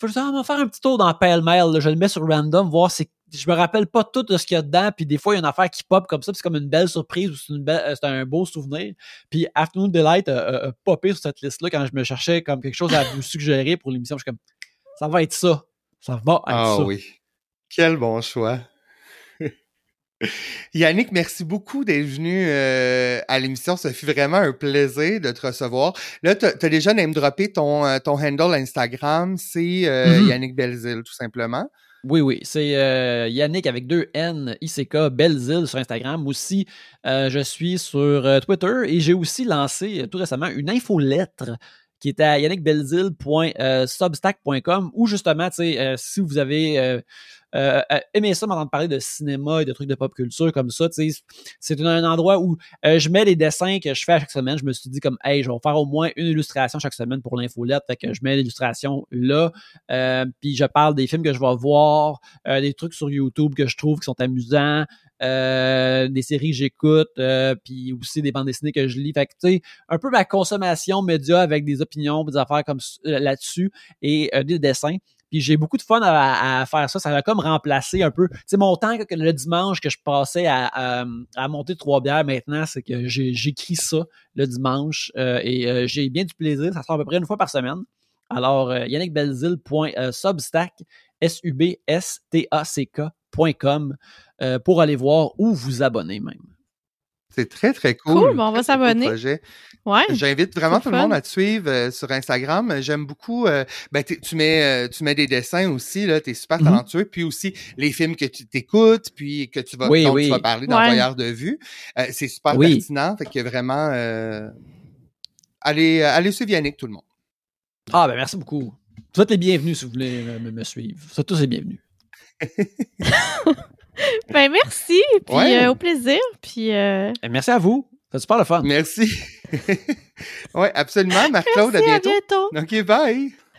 faut juste faire un petit tour dans Pale Mail. Je le mets sur random, voir c'est je me rappelle pas tout de ce qu'il y a dedans, puis des fois, il y a une affaire qui pop comme ça, c'est comme une belle surprise ou c'est, euh, un beau souvenir. Puis Afternoon Delight a, popé sur cette liste-là quand je me cherchais comme quelque chose à vous suggérer pour l'émission. Je suis comme, ça va être ça. Ça va être ah, ça. oui. Quel bon choix. Yannick, merci beaucoup d'être venu euh, à l'émission. Ça fut vraiment un plaisir de te recevoir. Là, tu as déjà name droppé ton, euh, ton handle Instagram. C'est mm-hmm. Yannick Belzil, tout simplement. Oui, oui, c'est euh, Yannick avec deux N, ICK, Belzil sur Instagram. Aussi, euh, je suis sur euh, Twitter et j'ai aussi lancé tout récemment une infolettre qui est à yannickbelzil.substack.com où justement, si vous avez euh, euh, aimer ça, m'entendre parler de cinéma et de trucs de pop culture comme ça. C'est un endroit où euh, je mets les dessins que je fais à chaque semaine. Je me suis dit comme, hey, je vais faire au moins une illustration chaque semaine pour l'infolette. Fait que je mets l'illustration là. Euh, puis je parle des films que je vais voir, des trucs sur YouTube que je trouve qui sont amusants. des séries que j'écoute, puis aussi des bandes dessinées que je lis. Fait que, tu sais, un peu ma consommation média avec des opinions, des affaires comme là-dessus et des dessins. Puis j'ai beaucoup de fun à, faire ça. Ça va comme remplacer un peu. Tu mon temps que le dimanche que je passais à, à, monter trois bières maintenant, c'est que j'écris ça le dimanche euh, et euh, j'ai bien du plaisir. Ça sort à peu près une fois par semaine. Alors, euh, yannickbelzil.substack, S-U-B-S-T-A-C-K.com pour aller voir ou vous abonner même. C'est très, très cool. Cool, on va s'abonner. Ouais. J'invite vraiment tout le monde à te suivre euh, sur Instagram. J'aime beaucoup. Euh, ben, tu mets, euh, tu mets des dessins aussi. Là, t'es super mm-hmm. talentueux. Puis aussi les films que tu t'écoutes, puis que tu vas, dont tu vas parler dans Voyeur de vue. c'est super pertinent. Fait que vraiment, allez, allez suivre Yannick, tout le monde. Ah ben merci beaucoup. Vous êtes les bienvenus si vous voulez me, suivre. Vous êtes tous les bienvenus. ben merci, puis euh, au plaisir. Puis euh, Merci à vous. C'est super le fun. Merci. oui, absolument. Marc-Claude, à bientôt. À bientôt. OK, bye.